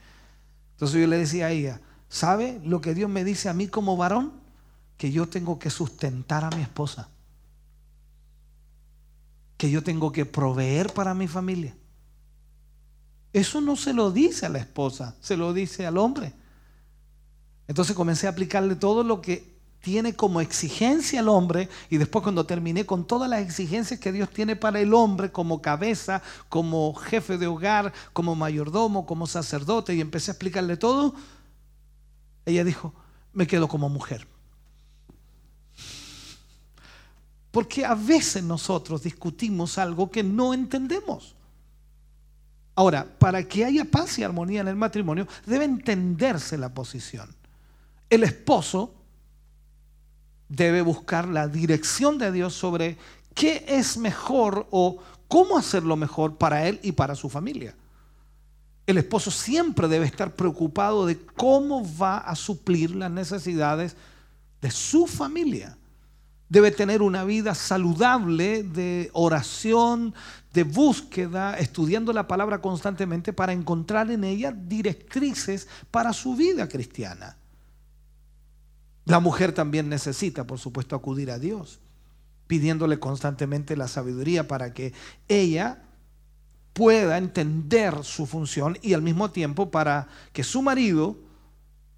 Entonces yo le decía a ella, ¿sabe lo que Dios me dice a mí como varón? Que yo tengo que sustentar a mi esposa. Que yo tengo que proveer para mi familia. Eso no se lo dice a la esposa, se lo dice al hombre. Entonces comencé a aplicarle todo lo que tiene como exigencia el hombre y después cuando terminé con todas las exigencias que Dios tiene para el hombre como cabeza, como jefe de hogar, como mayordomo, como sacerdote y empecé a explicarle todo, ella dijo, me quedo como mujer. Porque a veces nosotros discutimos algo que no entendemos. Ahora, para que haya paz y armonía en el matrimonio, debe entenderse la posición. El esposo debe buscar la dirección de Dios sobre qué es mejor o cómo hacerlo mejor para él y para su familia. El esposo siempre debe estar preocupado de cómo va a suplir las necesidades de su familia. Debe tener una vida saludable de oración, de búsqueda, estudiando la palabra constantemente para encontrar en ella directrices para su vida cristiana. La mujer también necesita, por supuesto, acudir a Dios, pidiéndole constantemente la sabiduría para que ella pueda entender su función y al mismo tiempo para que su marido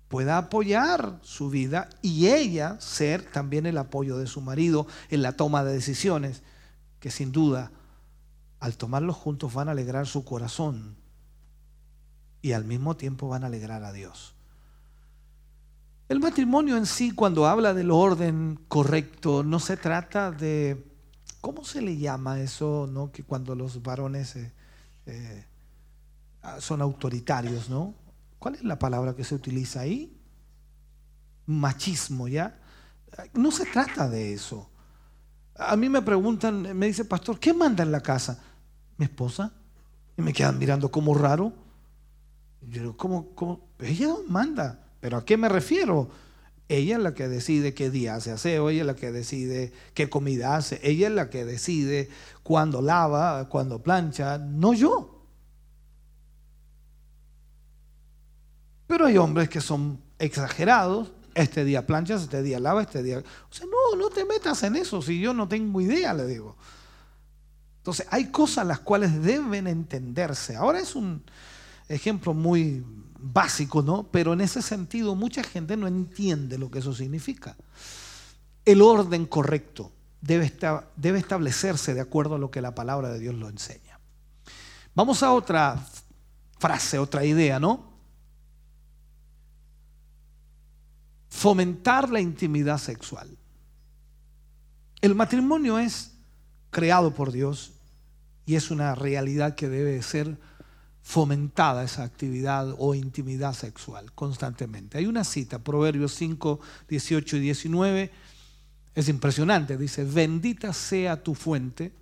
pueda apoyar su vida y ella ser también el apoyo de su marido en la toma de decisiones, que sin duda al tomarlos juntos van a alegrar su corazón y al mismo tiempo van a alegrar a Dios. El matrimonio en sí, cuando habla del orden correcto, no se trata de, ¿cómo se le llama eso? ¿no? Que cuando los varones eh, eh, son autoritarios, ¿no? ¿Cuál es la palabra que se utiliza ahí? Machismo, ¿ya? No se trata de eso. A mí me preguntan, me dice, pastor, ¿qué manda en la casa? Mi esposa. Y me quedan mirando como raro. yo digo, ¿cómo, cómo? Ella manda. ¿Pero a qué me refiero? Ella es la que decide qué día hace aseo, ella es la que decide qué comida hace, ella es la que decide cuándo lava, cuándo plancha, no yo. Pero hay hombres que son exagerados, este día planchas, este día lava, este día... O sea, no, no te metas en eso si yo no tengo idea, le digo. Entonces, hay cosas las cuales deben entenderse. Ahora es un ejemplo muy básico, ¿no? Pero en ese sentido mucha gente no entiende lo que eso significa. El orden correcto debe, establecerse de acuerdo a lo que la palabra de Dios lo enseña. Vamos a otra frase, otra idea, ¿no? Fomentar la intimidad sexual. El matrimonio es creado por Dios y es una realidad que debe ser fomentada esa actividad o intimidad sexual constantemente. Hay una cita, Proverbios 5, 18 y 19, es impresionante, dice, bendita sea tu fuente,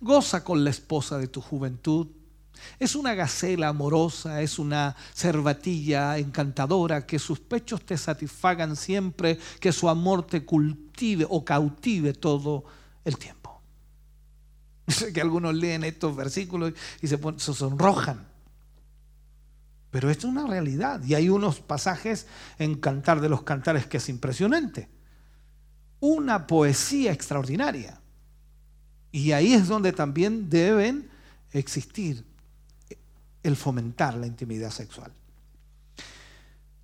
goza con la esposa de tu juventud, es una gacela amorosa, es una cervatilla encantadora, que sus pechos te satisfagan siempre, que su amor te cultive o cautive todo el tiempo. Que algunos leen estos versículos y se, sonrojan. Pero esto es una realidad. Y hay unos pasajes en Cantar de los Cantares que es impresionante. Una poesía extraordinaria. Y ahí es donde también deben existir el fomentar la intimidad sexual.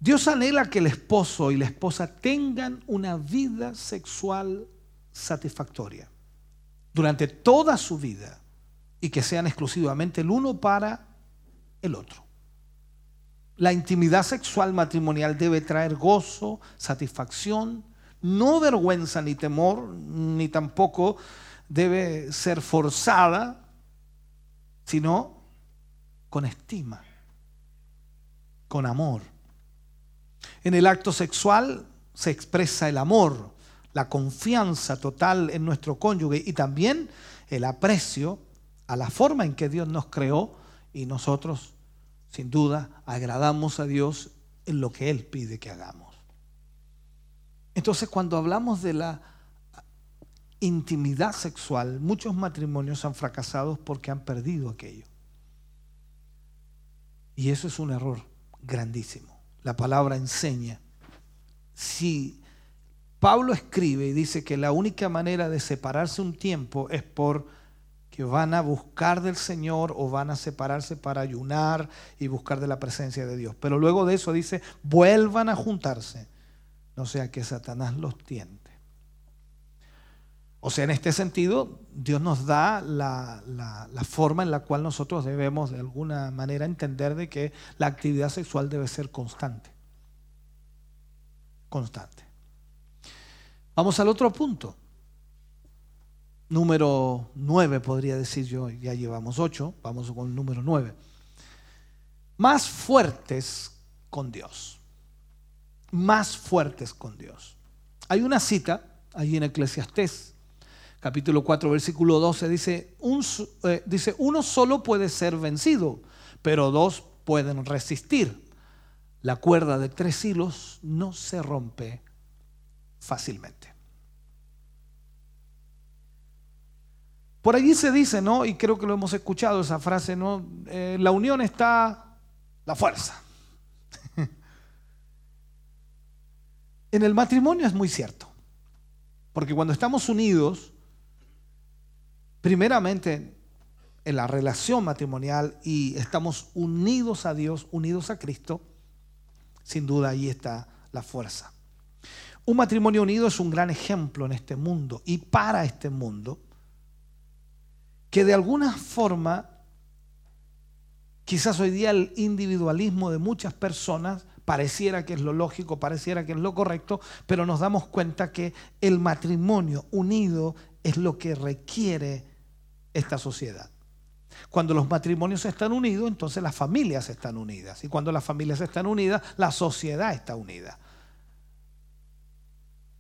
Dios anhela que el esposo y la esposa tengan una vida sexual satisfactoria durante toda su vida y que sean exclusivamente el uno para el otro. La intimidad sexual matrimonial debe traer gozo, satisfacción, no vergüenza ni temor, ni tampoco debe ser forzada, sino con estima, con amor. En el acto sexual se expresa el amor, la confianza total en nuestro cónyuge y también el aprecio a la forma en que Dios nos creó y nosotros, sin duda, agradamos a Dios en lo que Él pide que hagamos. Entonces, cuando hablamos de la intimidad sexual, muchos matrimonios han fracasado porque han perdido aquello. Y eso es un error grandísimo. La palabra enseña. Si Pablo escribe y dice que la única manera de separarse un tiempo es por que van a buscar del Señor o van a separarse para ayunar y buscar de la presencia de Dios. Pero luego de eso dice, vuelvan a juntarse, no sea que Satanás los tiente. O sea, en este sentido, Dios nos da la, la, forma en la cual nosotros debemos de alguna manera entender de que la actividad sexual debe ser constante. Constante. Vamos al otro punto. Número 9 podría decir yo, ya llevamos 8, vamos con el número 9. Más fuertes con Dios. Más fuertes con Dios. Hay una cita allí en Eclesiastés capítulo 4, versículo 12, dice, eh, dice, uno solo puede ser vencido, pero dos pueden resistir. La cuerda de tres hilos no se rompe fácilmente. Por allí se dice, ¿no? Y creo que lo hemos escuchado esa frase, ¿no? Eh, la unión está la fuerza. en el matrimonio es muy cierto, porque cuando estamos unidos, primeramente en la relación matrimonial y estamos unidos a Dios, unidos a Cristo, sin duda ahí está la fuerza. Un matrimonio unido es un gran ejemplo en este mundo y para este mundo, que de alguna forma, quizás hoy día el individualismo de muchas personas pareciera que es lo lógico, pareciera que es lo correcto, pero nos damos cuenta que el matrimonio unido es lo que requiere esta sociedad. Cuando los matrimonios están unidos, entonces las familias están unidas. Y cuando las familias están unidas, la sociedad está unida.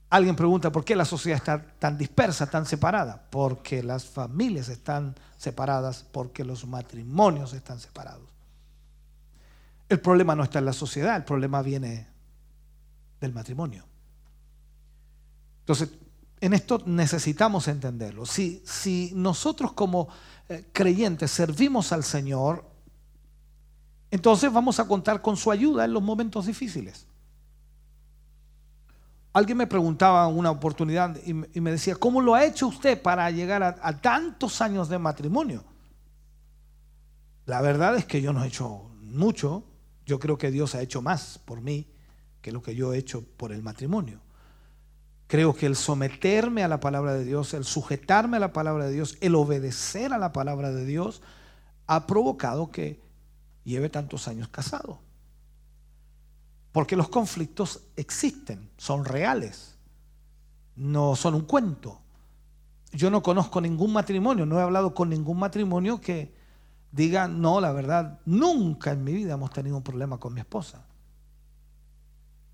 Alguien pregunta, ¿por qué la sociedad está tan dispersa, tan separada? Porque las familias están separadas, porque los matrimonios están separados. El problema no está en la sociedad, el problema viene del matrimonio. Entonces, en esto necesitamos entenderlo. Si, si nosotros como eh, creyentes servimos al Señor, entonces vamos a contar con su ayuda en los momentos difíciles. Alguien me preguntaba una oportunidad y, me decía, ¿cómo lo ha hecho usted para llegar a, tantos años de matrimonio? La verdad es que yo no he hecho mucho. Yo creo que Dios ha hecho más por mí que lo que yo he hecho por el matrimonio. Creo que el someterme a la palabra de Dios, el sujetarme a la palabra de Dios, el obedecer a la palabra de Dios, ha provocado que lleve tantos años casado. Porque los conflictos existen, son reales, no son un cuento. Yo no conozco ningún matrimonio, no he hablado con ningún matrimonio que diga, no, la verdad, nunca en mi vida hemos tenido un problema con mi esposa.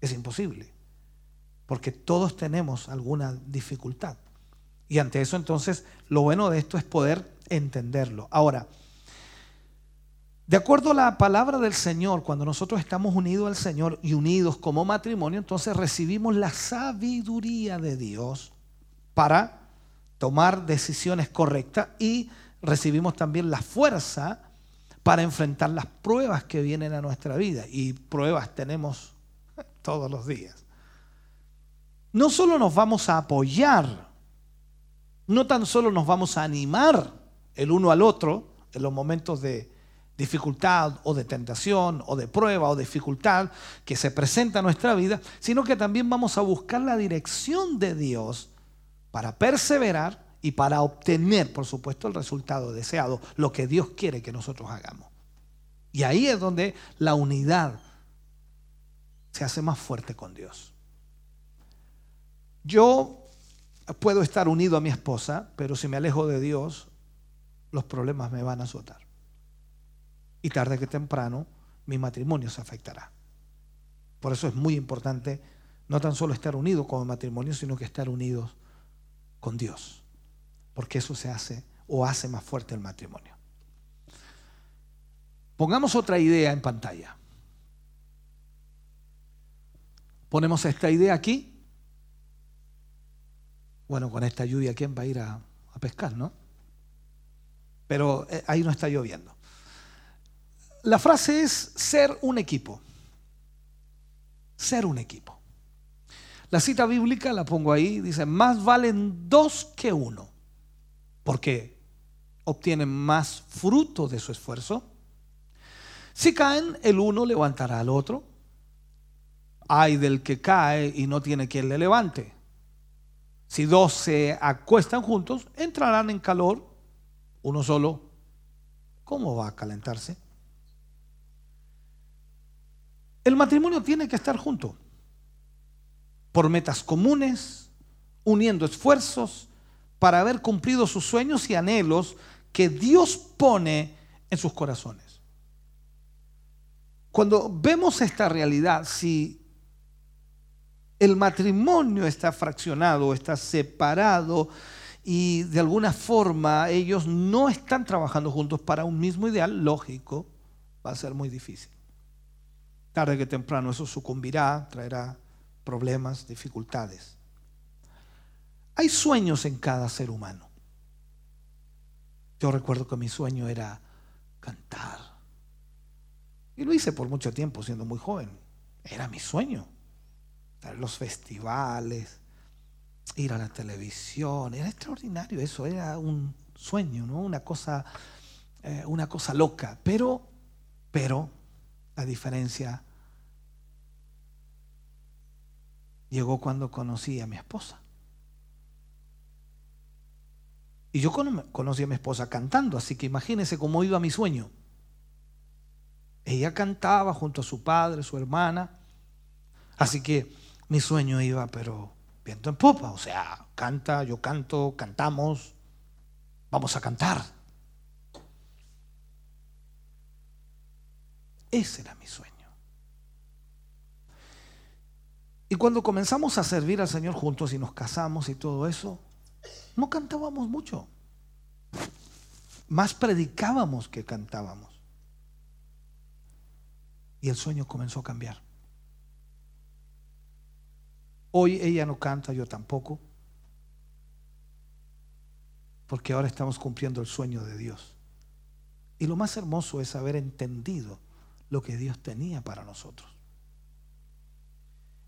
Es imposible porque todos tenemos alguna dificultad. Y ante eso entonces lo bueno de esto es poder entenderlo. Ahora, de acuerdo a la palabra del Señor, cuando nosotros estamos unidos al Señor y unidos como matrimonio, entonces recibimos la sabiduría de Dios para tomar decisiones correctas y recibimos también la fuerza para enfrentar las pruebas que vienen a nuestra vida. Y pruebas tenemos todos los días no solo nos vamos a apoyar no tan solo nos vamos a animar el uno al otro en los momentos de dificultad o de tentación o de prueba o dificultad que se presenta en nuestra vida, sino que también vamos a buscar la dirección de Dios para perseverar y para obtener, por supuesto, el resultado deseado, lo que Dios quiere que nosotros hagamos. Y ahí es donde la unidad se hace más fuerte con Dios. Yo puedo estar unido a mi esposa, pero si me alejo de Dios, los problemas me van a azotar. Y tarde que temprano, mi matrimonio se afectará. Por eso es muy importante no tan solo estar unidos como matrimonio, sino que estar unidos con Dios. Porque eso se hace o hace más fuerte el matrimonio. Pongamos otra idea en pantalla. Ponemos esta idea aquí bueno, con esta lluvia, ¿quién va a ir a, pescar, no? Pero eh, ahí no está lloviendo. La frase es ser un equipo. Ser un equipo. La cita bíblica la pongo ahí, dice, más valen dos que uno, porque obtienen más fruto de su esfuerzo. Si caen, el uno levantará al otro. Hay del que cae y no tiene quien le levante. Si dos se acuestan juntos, entrarán en calor. Uno solo, ¿cómo va a calentarse? El matrimonio tiene que estar junto, por metas comunes, uniendo esfuerzos para haber cumplido sus sueños y anhelos que Dios pone en sus corazones. Cuando vemos esta realidad, si el matrimonio está fraccionado, está separado y de alguna forma ellos no están trabajando juntos para un mismo ideal, lógico, va a ser muy difícil. Tarde que temprano eso sucumbirá, traerá problemas, dificultades. Hay sueños en cada ser humano. Yo recuerdo que mi sueño era cantar. Y lo hice por mucho tiempo siendo muy joven. Era mi sueño los festivales, ir a la televisión, era extraordinario eso, era un sueño, ¿no? una, cosa, eh, una cosa loca, pero, pero la diferencia llegó cuando conocí a mi esposa. Y yo conocí a mi esposa cantando, así que imagínense cómo iba mi sueño. Ella cantaba junto a su padre, su hermana. Así que mi sueño iba, pero viento en popa. O sea, canta, yo canto, cantamos, vamos a cantar. Ese era mi sueño. Y cuando comenzamos a servir al Señor juntos y nos casamos y todo eso, no cantábamos mucho. Más predicábamos que cantábamos. Y el sueño comenzó a cambiar. Hoy ella no canta, yo tampoco. Porque ahora estamos cumpliendo el sueño de Dios. Y lo más hermoso es haber entendido lo que Dios tenía para nosotros.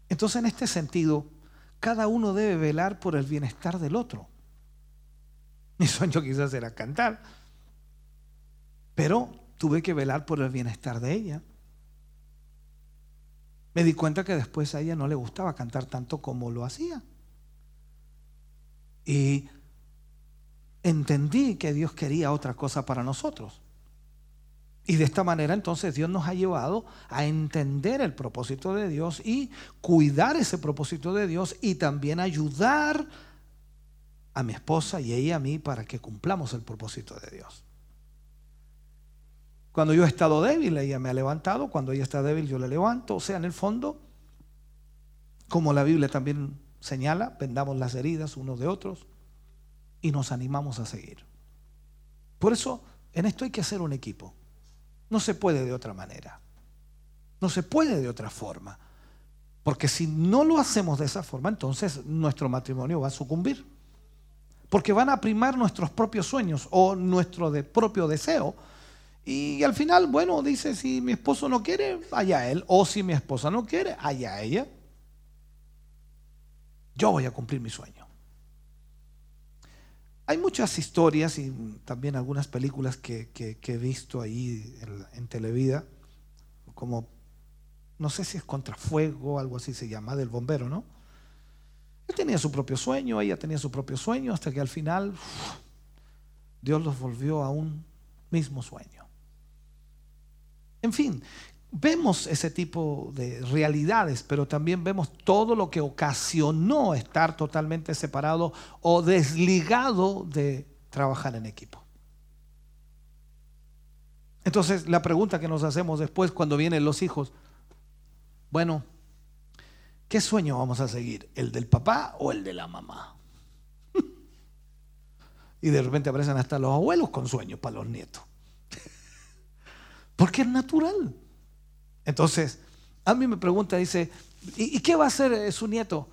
Entonces, en este sentido, cada uno debe velar por el bienestar del otro. Mi sueño quizás era cantar, pero tuve que velar por el bienestar de ella me di cuenta que después a ella no le gustaba cantar tanto como lo hacía. Y entendí que Dios quería otra cosa para nosotros. Y de esta manera entonces Dios nos ha llevado a entender el propósito de Dios y cuidar ese propósito de Dios y también ayudar a mi esposa y ella a mí para que cumplamos el propósito de Dios. Cuando yo he estado débil, ella me ha levantado. Cuando ella está débil, yo le levanto. O sea, en el fondo, como la Biblia también señala, vendamos las heridas unos de otros y nos animamos a seguir. Por eso, en esto hay que hacer un equipo. No se puede de otra manera. No se puede de otra forma. Porque si no lo hacemos de esa forma, entonces nuestro matrimonio va a sucumbir. Porque van a primar nuestros propios sueños o nuestro propio deseo y al final, bueno, dice, si mi esposo no quiere, allá él. O si mi esposa no quiere, allá ella. Yo voy a cumplir mi sueño. Hay muchas historias y también algunas películas que, he visto ahí en, Televida, como, no sé si es Contrafuego, algo así se llama, del bombero, ¿no? Él tenía su propio sueño, ella tenía su propio sueño, hasta que al final Dios los volvió a un mismo sueño. En fin, vemos ese tipo de realidades, pero también vemos todo lo que ocasionó estar totalmente separado o desligado de trabajar en equipo. Entonces, la pregunta que nos hacemos después cuando vienen los hijos, bueno, ¿qué sueño vamos a seguir? ¿El del papá o el de la mamá? y de repente aparecen hasta los abuelos con sueños para los nietos. Porque es natural. Entonces, a mí me pregunta, dice, ¿y, qué va a hacer eh, su nieto?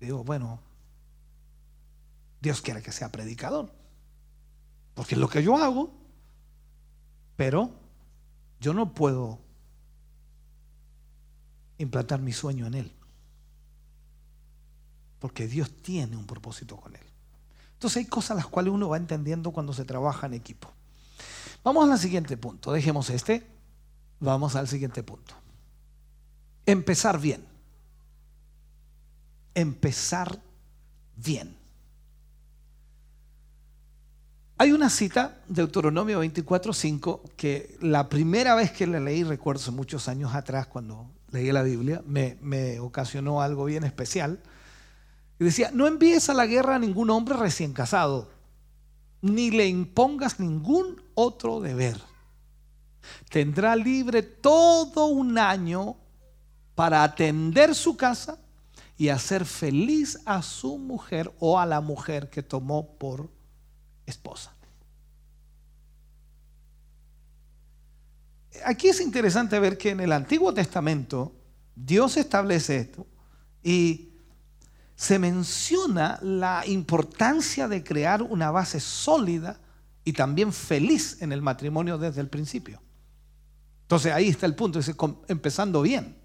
Digo, bueno, Dios quiere que sea predicador, porque es lo que yo hago, pero yo no puedo implantar mi sueño en él, porque Dios tiene un propósito con él. Entonces hay cosas las cuales uno va entendiendo cuando se trabaja en equipo. Vamos al siguiente punto, dejemos este. Vamos al siguiente punto. Empezar bien. Empezar bien. Hay una cita de Deuteronomio 24:5 que la primera vez que la leí, recuerdo muchos años atrás, cuando leí la Biblia, me, me ocasionó algo bien especial. Y decía, no envíes a la guerra a ningún hombre recién casado, ni le impongas ningún otro deber tendrá libre todo un año para atender su casa y hacer feliz a su mujer o a la mujer que tomó por esposa. Aquí es interesante ver que en el Antiguo Testamento Dios establece esto y se menciona la importancia de crear una base sólida y también feliz en el matrimonio desde el principio. Entonces ahí está el punto, dice, empezando bien.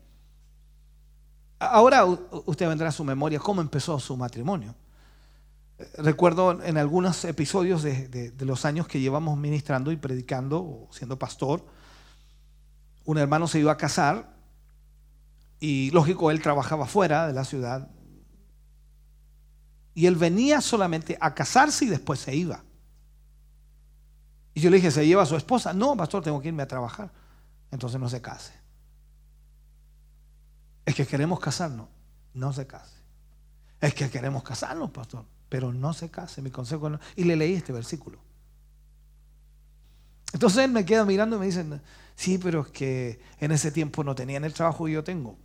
Ahora usted vendrá a su memoria cómo empezó su matrimonio. Eh, recuerdo en algunos episodios de, los años que llevamos ministrando y predicando siendo pastor, un hermano se iba a casar y lógico, él trabajaba fuera de la ciudad y él venía solamente a casarse y después se iba. Y yo le dije, ¿se lleva a su esposa? No, pastor, tengo que irme a trabajar entonces no se case. Es que queremos casarnos, no se case. Es que queremos casarnos, pastor, pero no se case. Mi consejo no. Y le leí este versículo. Entonces él me queda mirando y me dice, sí, pero es que en ese tiempo no tenían el trabajo que yo tengo.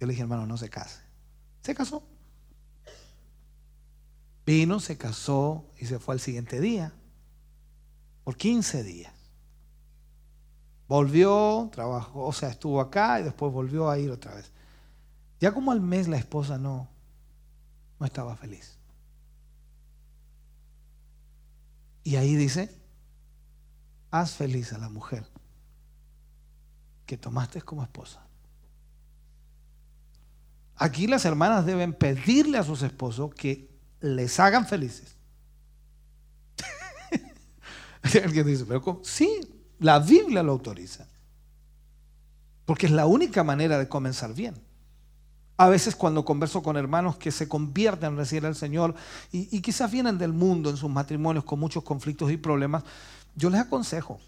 Yo le dije, hermano, no se case. Se casó. Vino, se casó y se fue al siguiente día por 15 días. Volvió, trabajó, o sea, estuvo acá y después volvió a ir otra vez. Ya como al mes la esposa no, no estaba feliz. Y ahí dice, haz feliz a la mujer que tomaste como esposa. Aquí las hermanas deben pedirle a sus esposos que les hagan felices. Alguien dice, pero Sí, la Biblia lo autoriza. Porque es la única manera de comenzar bien. A veces cuando converso con hermanos que se convierten recién al Señor y, y, quizás vienen del mundo en sus matrimonios con muchos conflictos y problemas, yo les aconsejo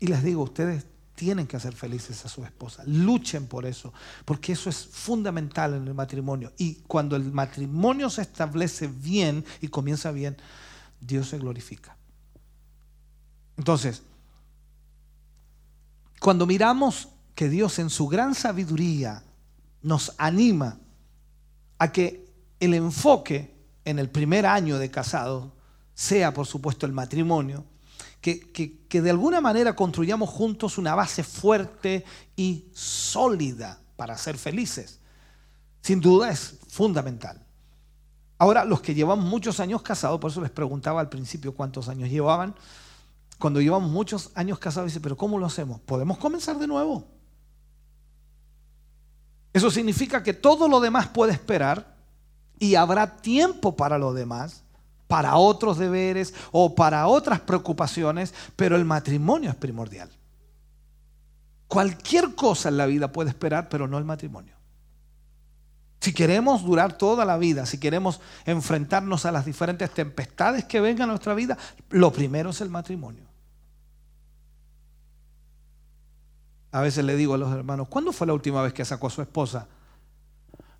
y les digo, ustedes tienen que hacer felices a su esposa, luchen por eso, porque eso es fundamental en el matrimonio. Y cuando el matrimonio se establece bien y comienza bien, Dios se glorifica. Entonces, cuando miramos que Dios en su gran sabiduría nos anima a que el enfoque en el primer año de casado sea, por supuesto, el matrimonio, que, que, de alguna manera construyamos juntos una base fuerte y sólida para ser felices. Sin duda es fundamental. Ahora, los que llevan muchos años casados, por eso les preguntaba al principio cuántos años llevaban, cuando llevamos muchos años casados, dice, pero ¿cómo lo hacemos? ¿Podemos comenzar de nuevo? Eso significa que todo lo demás puede esperar y habrá tiempo para lo demás, para otros deberes o para otras preocupaciones, pero el matrimonio es primordial. Cualquier cosa en la vida puede esperar, pero no el matrimonio. Si queremos durar toda la vida, si queremos enfrentarnos a las diferentes tempestades que vengan a nuestra vida, lo primero es el matrimonio. A veces le digo a los hermanos, ¿cuándo fue la última vez que sacó a su esposa?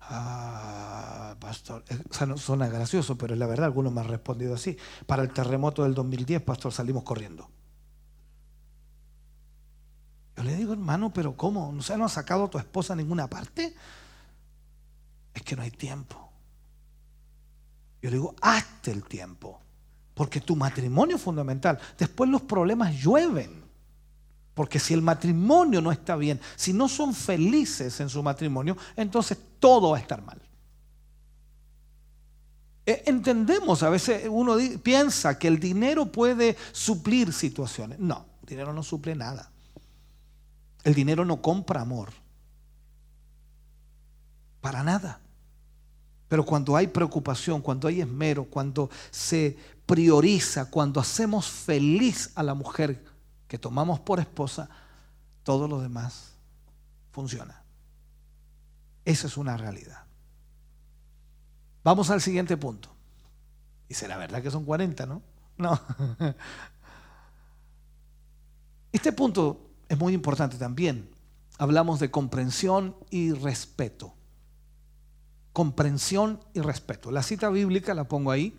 Ah, pastor, eh, o sea, no suena gracioso, pero es la verdad, algunos me han respondido así. Para el terremoto del 2010, pastor, salimos corriendo. Yo le digo, hermano, pero ¿cómo? ¿No se no ha sacado a tu esposa a ninguna parte? Es que no hay tiempo. Yo le digo, hazte el tiempo, porque tu matrimonio es fundamental. Después los problemas llueven. Porque si el matrimonio no está bien, si no son felices en su matrimonio, entonces todo va a estar mal. E, entendemos, a veces uno piensa que el dinero puede suplir situaciones. No, el dinero no suple nada. El dinero no compra amor. Para nada. Pero cuando hay preocupación, cuando hay esmero, cuando se prioriza, cuando hacemos feliz a la mujer que tomamos por esposa, todo lo demás funciona. Esa es una realidad. Vamos al siguiente punto. Y será verdad que son 40, ¿no? No. Este punto es muy importante también. Hablamos de comprensión y respeto. Comprensión y respeto. La cita bíblica la pongo ahí.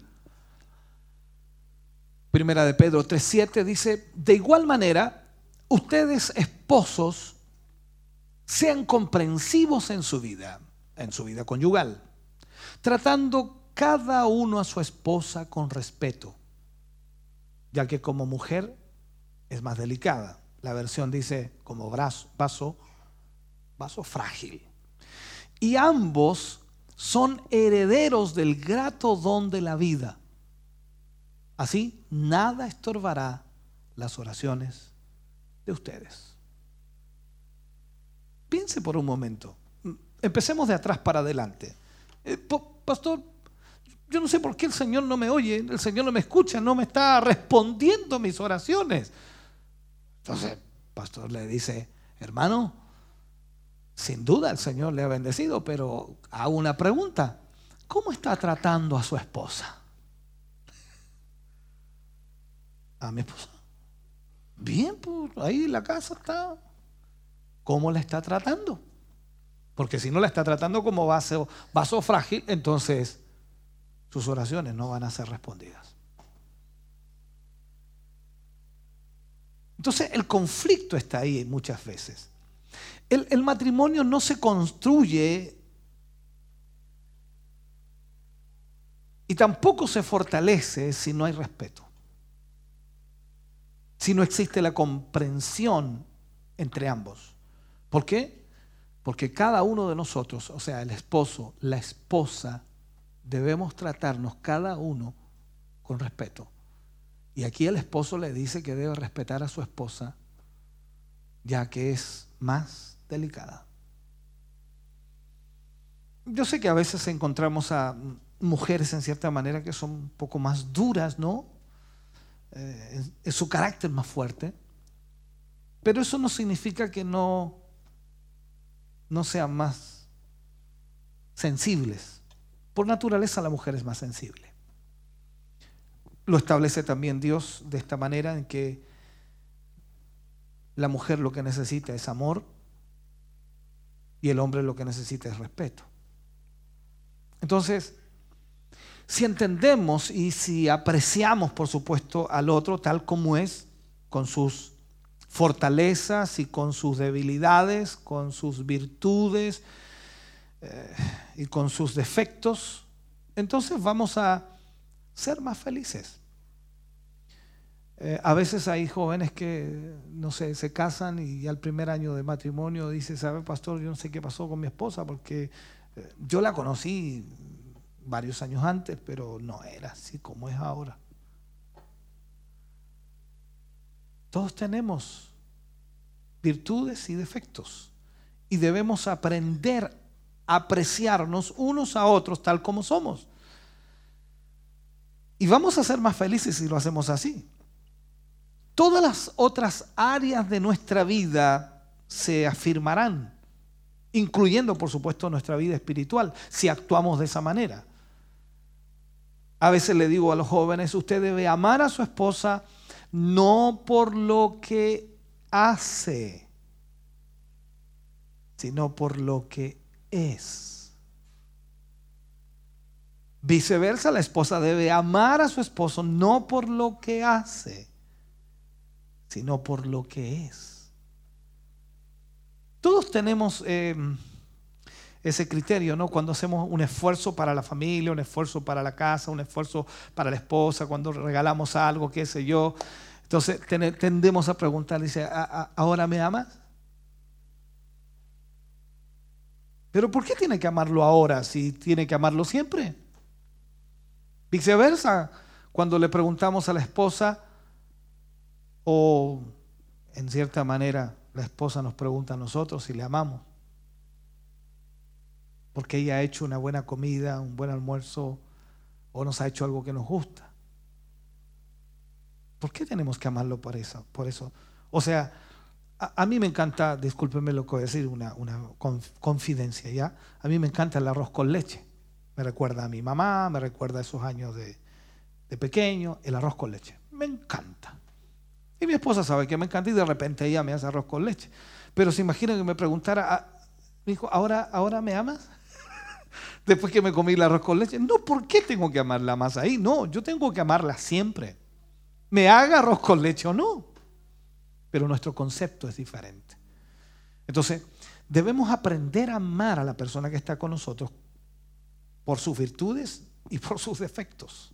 Primera de Pedro 3.7 dice, de igual manera, ustedes esposos sean comprensivos en su vida, en su vida conyugal, tratando cada uno a su esposa con respeto, ya que como mujer es más delicada. La versión dice como brazo, vaso, vaso frágil. Y ambos son herederos del grato don de la vida Así, nada estorbará las oraciones de ustedes. Piense por un momento. Empecemos de atrás para adelante. Eh, pastor, yo no sé por qué el Señor no me oye, el Señor no me escucha, no me está respondiendo mis oraciones. Entonces, pastor le dice, hermano, sin duda el Señor le ha bendecido, pero hago una pregunta. ¿Cómo está tratando a su esposa? A mi esposa. Bien, pues ahí la casa está. ¿Cómo la está tratando? Porque si no la está tratando como vaso, frágil, entonces sus oraciones no van a ser respondidas. Entonces el conflicto está ahí muchas veces. El matrimonio no se construye y tampoco se fortalece si no hay respeto si no existe la comprensión entre ambos. ¿Por qué? Porque cada uno de nosotros, o sea, el esposo, la esposa, debemos tratarnos cada uno con respeto. Y aquí el esposo le dice que debe respetar a su esposa, ya que es más delicada. Yo sé que a veces encontramos a mujeres en cierta manera que son un poco más duras, ¿no? Eh, es su carácter más fuerte, pero eso no significa que no, no sean más sensibles. Por naturaleza la mujer es más sensible. Lo establece también Dios de esta manera en que la mujer lo que necesita es amor y el hombre lo que necesita es respeto. Entonces, si entendemos y si apreciamos, por supuesto, al otro tal como es, con sus fortalezas y con sus debilidades, con sus virtudes eh, y con sus defectos, entonces vamos a ser más felices. Eh, a veces hay jóvenes que, no sé, se casan y al primer año de matrimonio dice, ¿sabe, pastor? Yo no sé qué pasó con mi esposa porque eh, yo la conocí varios años antes, pero no era así como es ahora. Todos tenemos virtudes y defectos y debemos aprender apreciarnos unos a otros tal como somos. Y vamos a ser más felices si lo hacemos así. Todas las otras áreas de nuestra vida se afirmarán, incluyendo por supuesto nuestra vida espiritual, si actuamos de esa manera. A veces le digo a los jóvenes, usted debe amar a su esposa no por lo que hace, sino por lo que es. Viceversa, la esposa debe amar a su esposo no por lo que hace, sino por lo que es. Todos tenemos eh, ese criterio, ¿no? Cuando hacemos un esfuerzo para la familia, un esfuerzo para la casa, un esfuerzo para la esposa, cuando regalamos algo, qué sé yo. Entonces tendemos a preguntar, dice, ¿ahora me amas? Pero ¿por qué tiene que amarlo ahora si tiene que amarlo siempre? Viceversa, cuando le preguntamos a la esposa, o en cierta manera la esposa nos pregunta a nosotros si le amamos, porque ella ha hecho una buena comida, un buen almuerzo, o nos ha hecho algo que nos gusta. ¿Por qué tenemos que amarlo por eso? Por eso. O sea, a, mí me encanta, discúlpeme lo que voy a decir, una, confidencia, ¿ya? A mí me encanta el arroz con leche. Me recuerda a mi mamá, me recuerda a esos años de, pequeño, el arroz con leche. Me encanta. Y mi esposa sabe que me encanta y de repente ella me hace arroz con leche. Pero se imagina que me preguntara, ah, me dijo, ¿ahora, ¿ahora me amas? Después que me comí el arroz con leche. No, ¿por qué tengo que amarla más ahí? No, yo tengo que amarla siempre. Me haga arroz con leche o no pero nuestro concepto es diferente. Entonces, debemos aprender a amar a la persona que está con nosotros por sus virtudes y por sus defectos.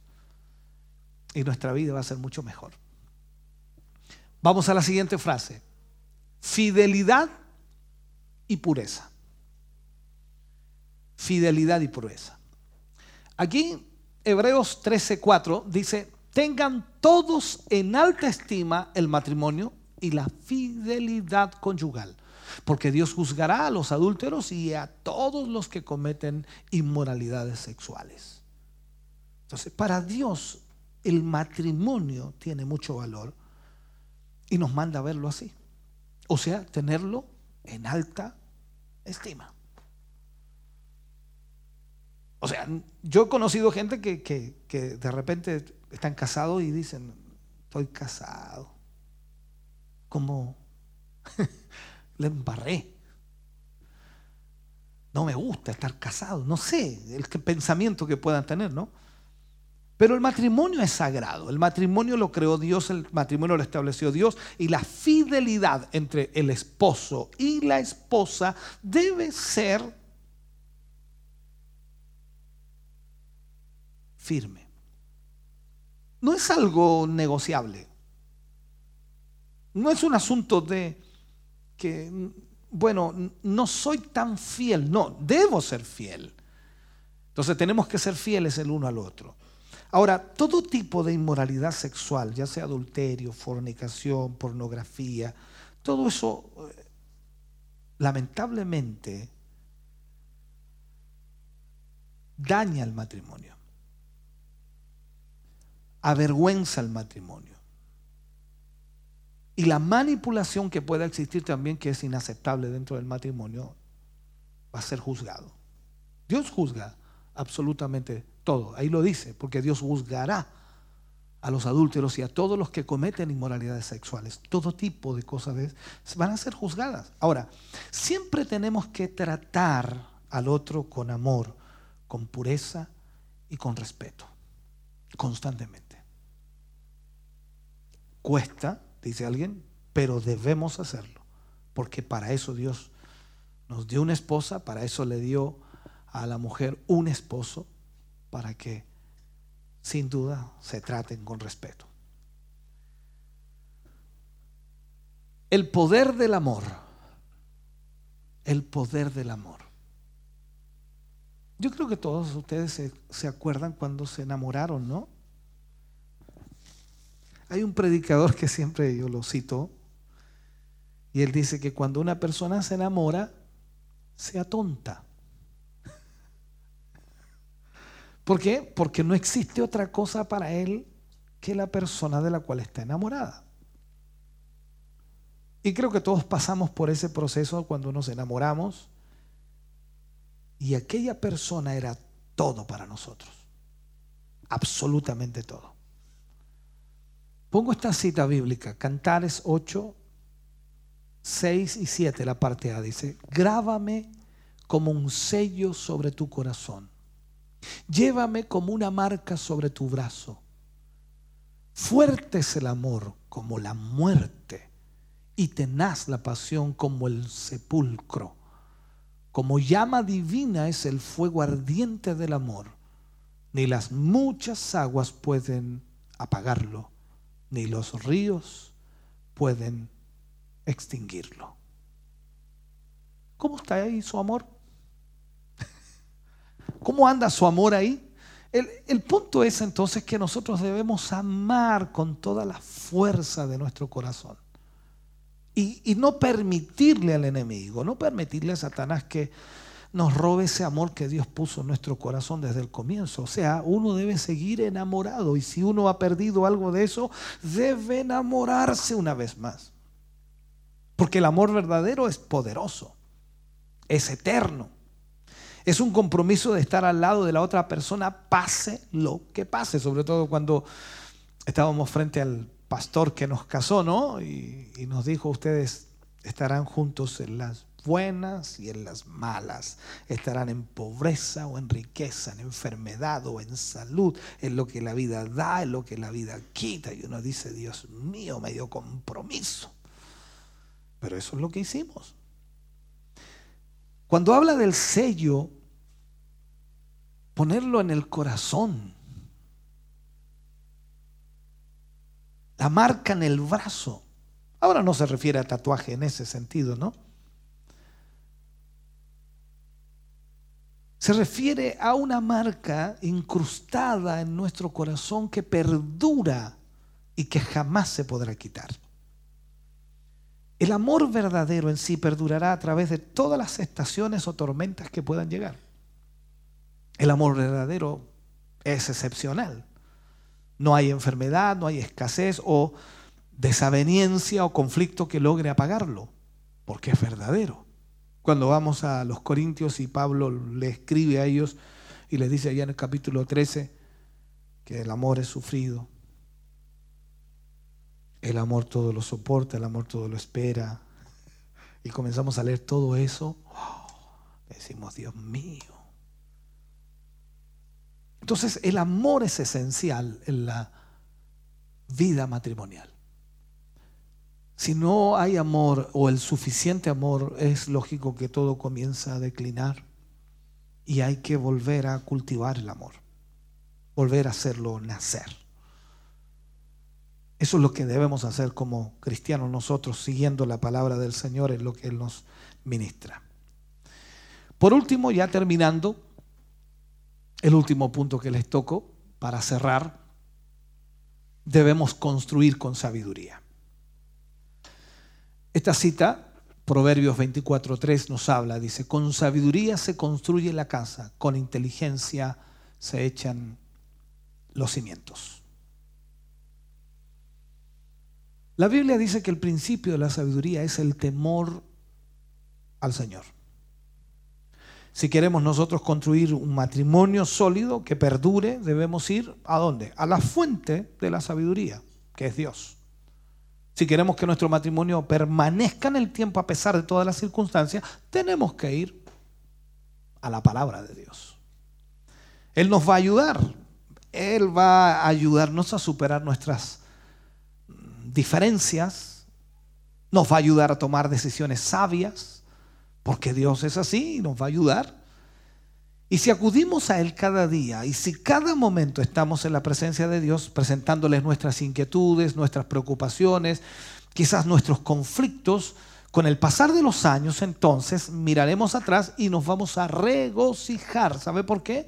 Y nuestra vida va a ser mucho mejor. Vamos a la siguiente frase. Fidelidad y pureza. Fidelidad y pureza. Aquí Hebreos 13:4 dice, tengan todos en alta estima el matrimonio y la fidelidad conyugal. Porque Dios juzgará a los adúlteros y a todos los que cometen inmoralidades sexuales. Entonces, para Dios el matrimonio tiene mucho valor y nos manda a verlo así. O sea, tenerlo en alta estima. O sea, yo he conocido gente que, que de repente están casados y dicen, estoy casado como le embarré. No me gusta estar casado, no sé el pensamiento que puedan tener, ¿no? Pero el matrimonio es sagrado, el matrimonio lo creó Dios, el matrimonio lo estableció Dios y la fidelidad entre el esposo y la esposa debe ser firme. No es algo negociable. No es un asunto de que, bueno, no soy tan fiel, no, debo ser fiel. Entonces tenemos que ser fieles el uno al otro. Ahora, todo tipo de inmoralidad sexual, ya sea adulterio, fornicación, pornografía, todo eso, eh, lamentablemente, daña el matrimonio, avergüenza el matrimonio. Y la manipulación que pueda existir también, que es inaceptable dentro del matrimonio, va a ser juzgado. Dios juzga absolutamente todo. Ahí lo dice, porque Dios juzgará a los adúlteros y a todos los que cometen inmoralidades sexuales. Todo tipo de cosas van a ser juzgadas. Ahora, siempre tenemos que tratar al otro con amor, con pureza y con respeto, constantemente. Cuesta, dice alguien, pero debemos hacerlo, porque para eso Dios nos dio una esposa, para eso le dio a la mujer un esposo, para que sin duda se traten con respeto. El poder del amor, el poder del amor. Yo creo que todos ustedes se, se acuerdan cuando se enamoraron, ¿no? Hay un predicador que siempre yo lo cito, y él dice que cuando una persona se enamora, se atonta. ¿Por qué? Porque no existe otra cosa para él que la persona de la cual está enamorada. Y creo que todos pasamos por ese proceso cuando nos enamoramos y aquella persona era todo para nosotros, absolutamente todo. Pongo esta cita bíblica, Cantares 8, 6 y 7, la parte A, dice, grábame como un sello sobre tu corazón, llévame como una marca sobre tu brazo. Fuerte es el amor como la muerte y tenaz la pasión como el sepulcro. Como llama divina es el fuego ardiente del amor. Ni las muchas aguas pueden apagarlo, ni los ríos pueden extinguirlo. ¿Cómo está ahí su amor? ¿Cómo anda su amor ahí? El, el, punto es entonces que nosotros debemos amar con toda la fuerza de nuestro corazón. Y, no permitirle al enemigo, no permitirle a Satanás que nos robe ese amor que Dios puso en nuestro corazón desde el comienzo. O sea, uno debe seguir enamorado y si uno ha perdido algo de eso, debe enamorarse una vez más. Porque el amor verdadero es poderoso, es eterno. Es un compromiso de estar al lado de la otra persona, pase lo que pase, sobre todo cuando estábamos frente al pastor que nos casó, ¿no? Y, nos dijo, ustedes estarán juntos en las buenas y en las malas. Estarán en pobreza o en riqueza, en enfermedad o en salud, en lo que la vida da, en lo que la vida quita. Y uno dice, Dios mío, me dio compromiso. Pero eso es lo que hicimos. Cuando habla del sello, ponerlo en el corazón la marca en el brazo. Ahora no se refiere a tatuaje en ese sentido, ¿no? Se refiere a una marca incrustada en nuestro corazón que perdura y que jamás se podrá quitar. El amor verdadero en sí perdurará a través de todas las estaciones o tormentas que puedan llegar. El amor verdadero es excepcional. No hay enfermedad, no hay escasez o desaveniencia o conflicto que logre apagarlo, porque es verdadero. Cuando vamos a los Corintios y Pablo le escribe a ellos y les dice allá en el capítulo 13 que el amor es sufrido, el amor todo lo soporta, el amor todo lo espera. Y comenzamos a leer todo eso, oh, decimos, Dios mío, entonces el amor es esencial en la vida matrimonial. Si no hay amor o el suficiente amor, es lógico que todo comienza a declinar y hay que volver a cultivar el amor, volver a hacerlo nacer. Eso es lo que debemos hacer como cristianos nosotros, siguiendo la palabra del Señor en lo que Él nos ministra. Por último, ya terminando, el último punto que les toco para cerrar, debemos construir con sabiduría. Esta cita, Proverbios 24.3 nos habla, dice, con sabiduría se construye la casa, con inteligencia se echan los cimientos. La Biblia dice que el principio de la sabiduría es el temor al Señor. Si queremos nosotros construir un matrimonio sólido que perdure, debemos ir a dónde? A la fuente de la sabiduría, que es Dios. Si queremos que nuestro matrimonio permanezca en el tiempo a pesar de todas las circunstancias, tenemos que ir a la palabra de Dios. Él nos va a ayudar. Él va a ayudarnos a superar nuestras diferencias. Nos va a ayudar a tomar decisiones sabias porque Dios es así y nos va a ayudar. Y si acudimos a Él cada día y si cada momento estamos en la presencia de Dios presentándoles nuestras inquietudes, nuestras preocupaciones, quizás nuestros conflictos, con el pasar de los años entonces miraremos atrás y nos vamos a regocijar. ¿Sabe por qué?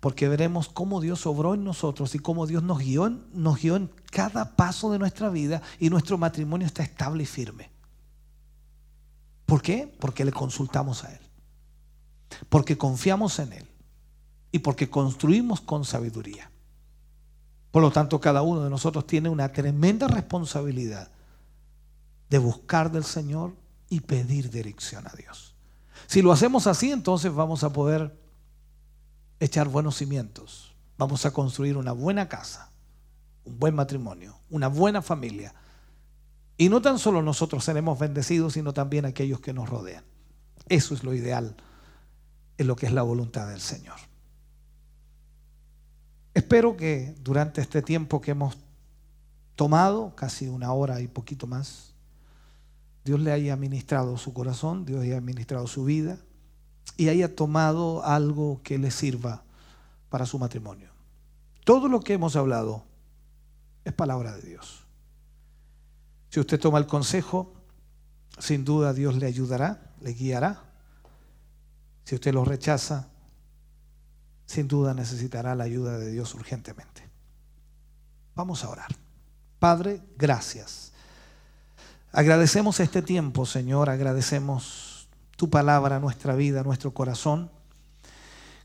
Porque veremos cómo Dios obró en nosotros y cómo Dios nos guió, nos en cada paso de nuestra vida y nuestro matrimonio está estable y firme. ¿Por qué? Porque le consultamos a Él. Porque confiamos en Él. y porque construimos con sabiduría. Por lo tanto, cada uno de nosotros tiene una tremenda responsabilidad de buscar del Señor y pedir dirección a Dios. Si lo hacemos así, entonces vamos a poder echar buenos cimientos. Vamos a construir una buena casa, un buen matrimonio, una buena familia. Y no tan solo nosotros seremos bendecidos, sino también aquellos que nos rodean. Eso es lo ideal en lo que es la voluntad del Señor. Espero que durante este tiempo que hemos tomado, casi una hora y poquito más, Dios le haya ministrado su corazón, Dios haya ministrado su vida y haya tomado algo que le sirva para su matrimonio. Todo lo que hemos hablado es palabra de Dios. Si usted toma el consejo, sin duda Dios le ayudará, le guiará. Si usted lo rechaza, sin duda necesitará la ayuda de Dios urgentemente. Vamos a orar. Padre, gracias. Agradecemos este tiempo, Señor, agradecemos tu palabra, nuestra vida, nuestro corazón.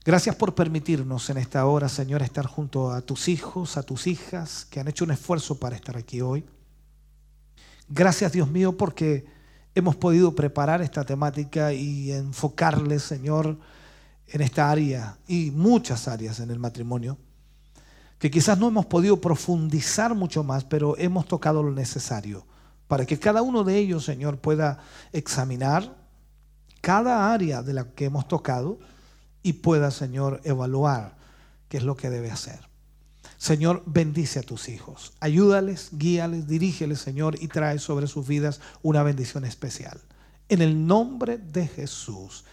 Gracias por permitirnos en esta hora, Señor, estar junto a tus hijos, a tus hijas, que han hecho un esfuerzo para estar aquí hoy. Gracias, Dios mío, porque hemos podido preparar esta temática y enfocarle, Señor, en esta área y muchas áreas en el matrimonio, que quizás no hemos podido profundizar mucho más, pero hemos tocado lo necesario para que cada uno de ellos, Señor, pueda examinar cada área de la que hemos tocado y pueda, Señor, evaluar qué es lo que debe hacer. Señor, bendice a tus hijos, ayúdales, guíales, dirígeles, Señor, y trae sobre sus vidas una bendición especial. En el nombre de Jesús.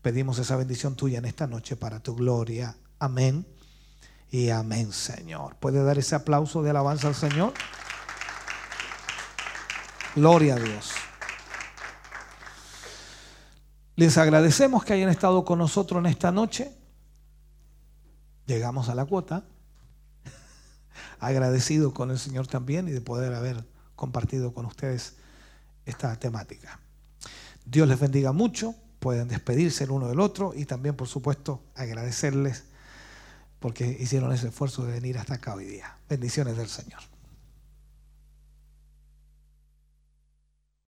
Pedimos esa bendición tuya en esta noche para tu gloria. Amén y amén, Señor. ¿Puede dar ese aplauso de alabanza al Señor? Gloria a Dios. Les agradecemos que hayan estado con nosotros en esta noche. Llegamos a la cuota. Agradecido con el Señor también y de poder haber compartido con ustedes esta temática. Dios les bendiga mucho pueden despedirse el uno del otro y también, por supuesto, agradecerles porque hicieron ese esfuerzo de venir hasta acá hoy día. Bendiciones del Señor.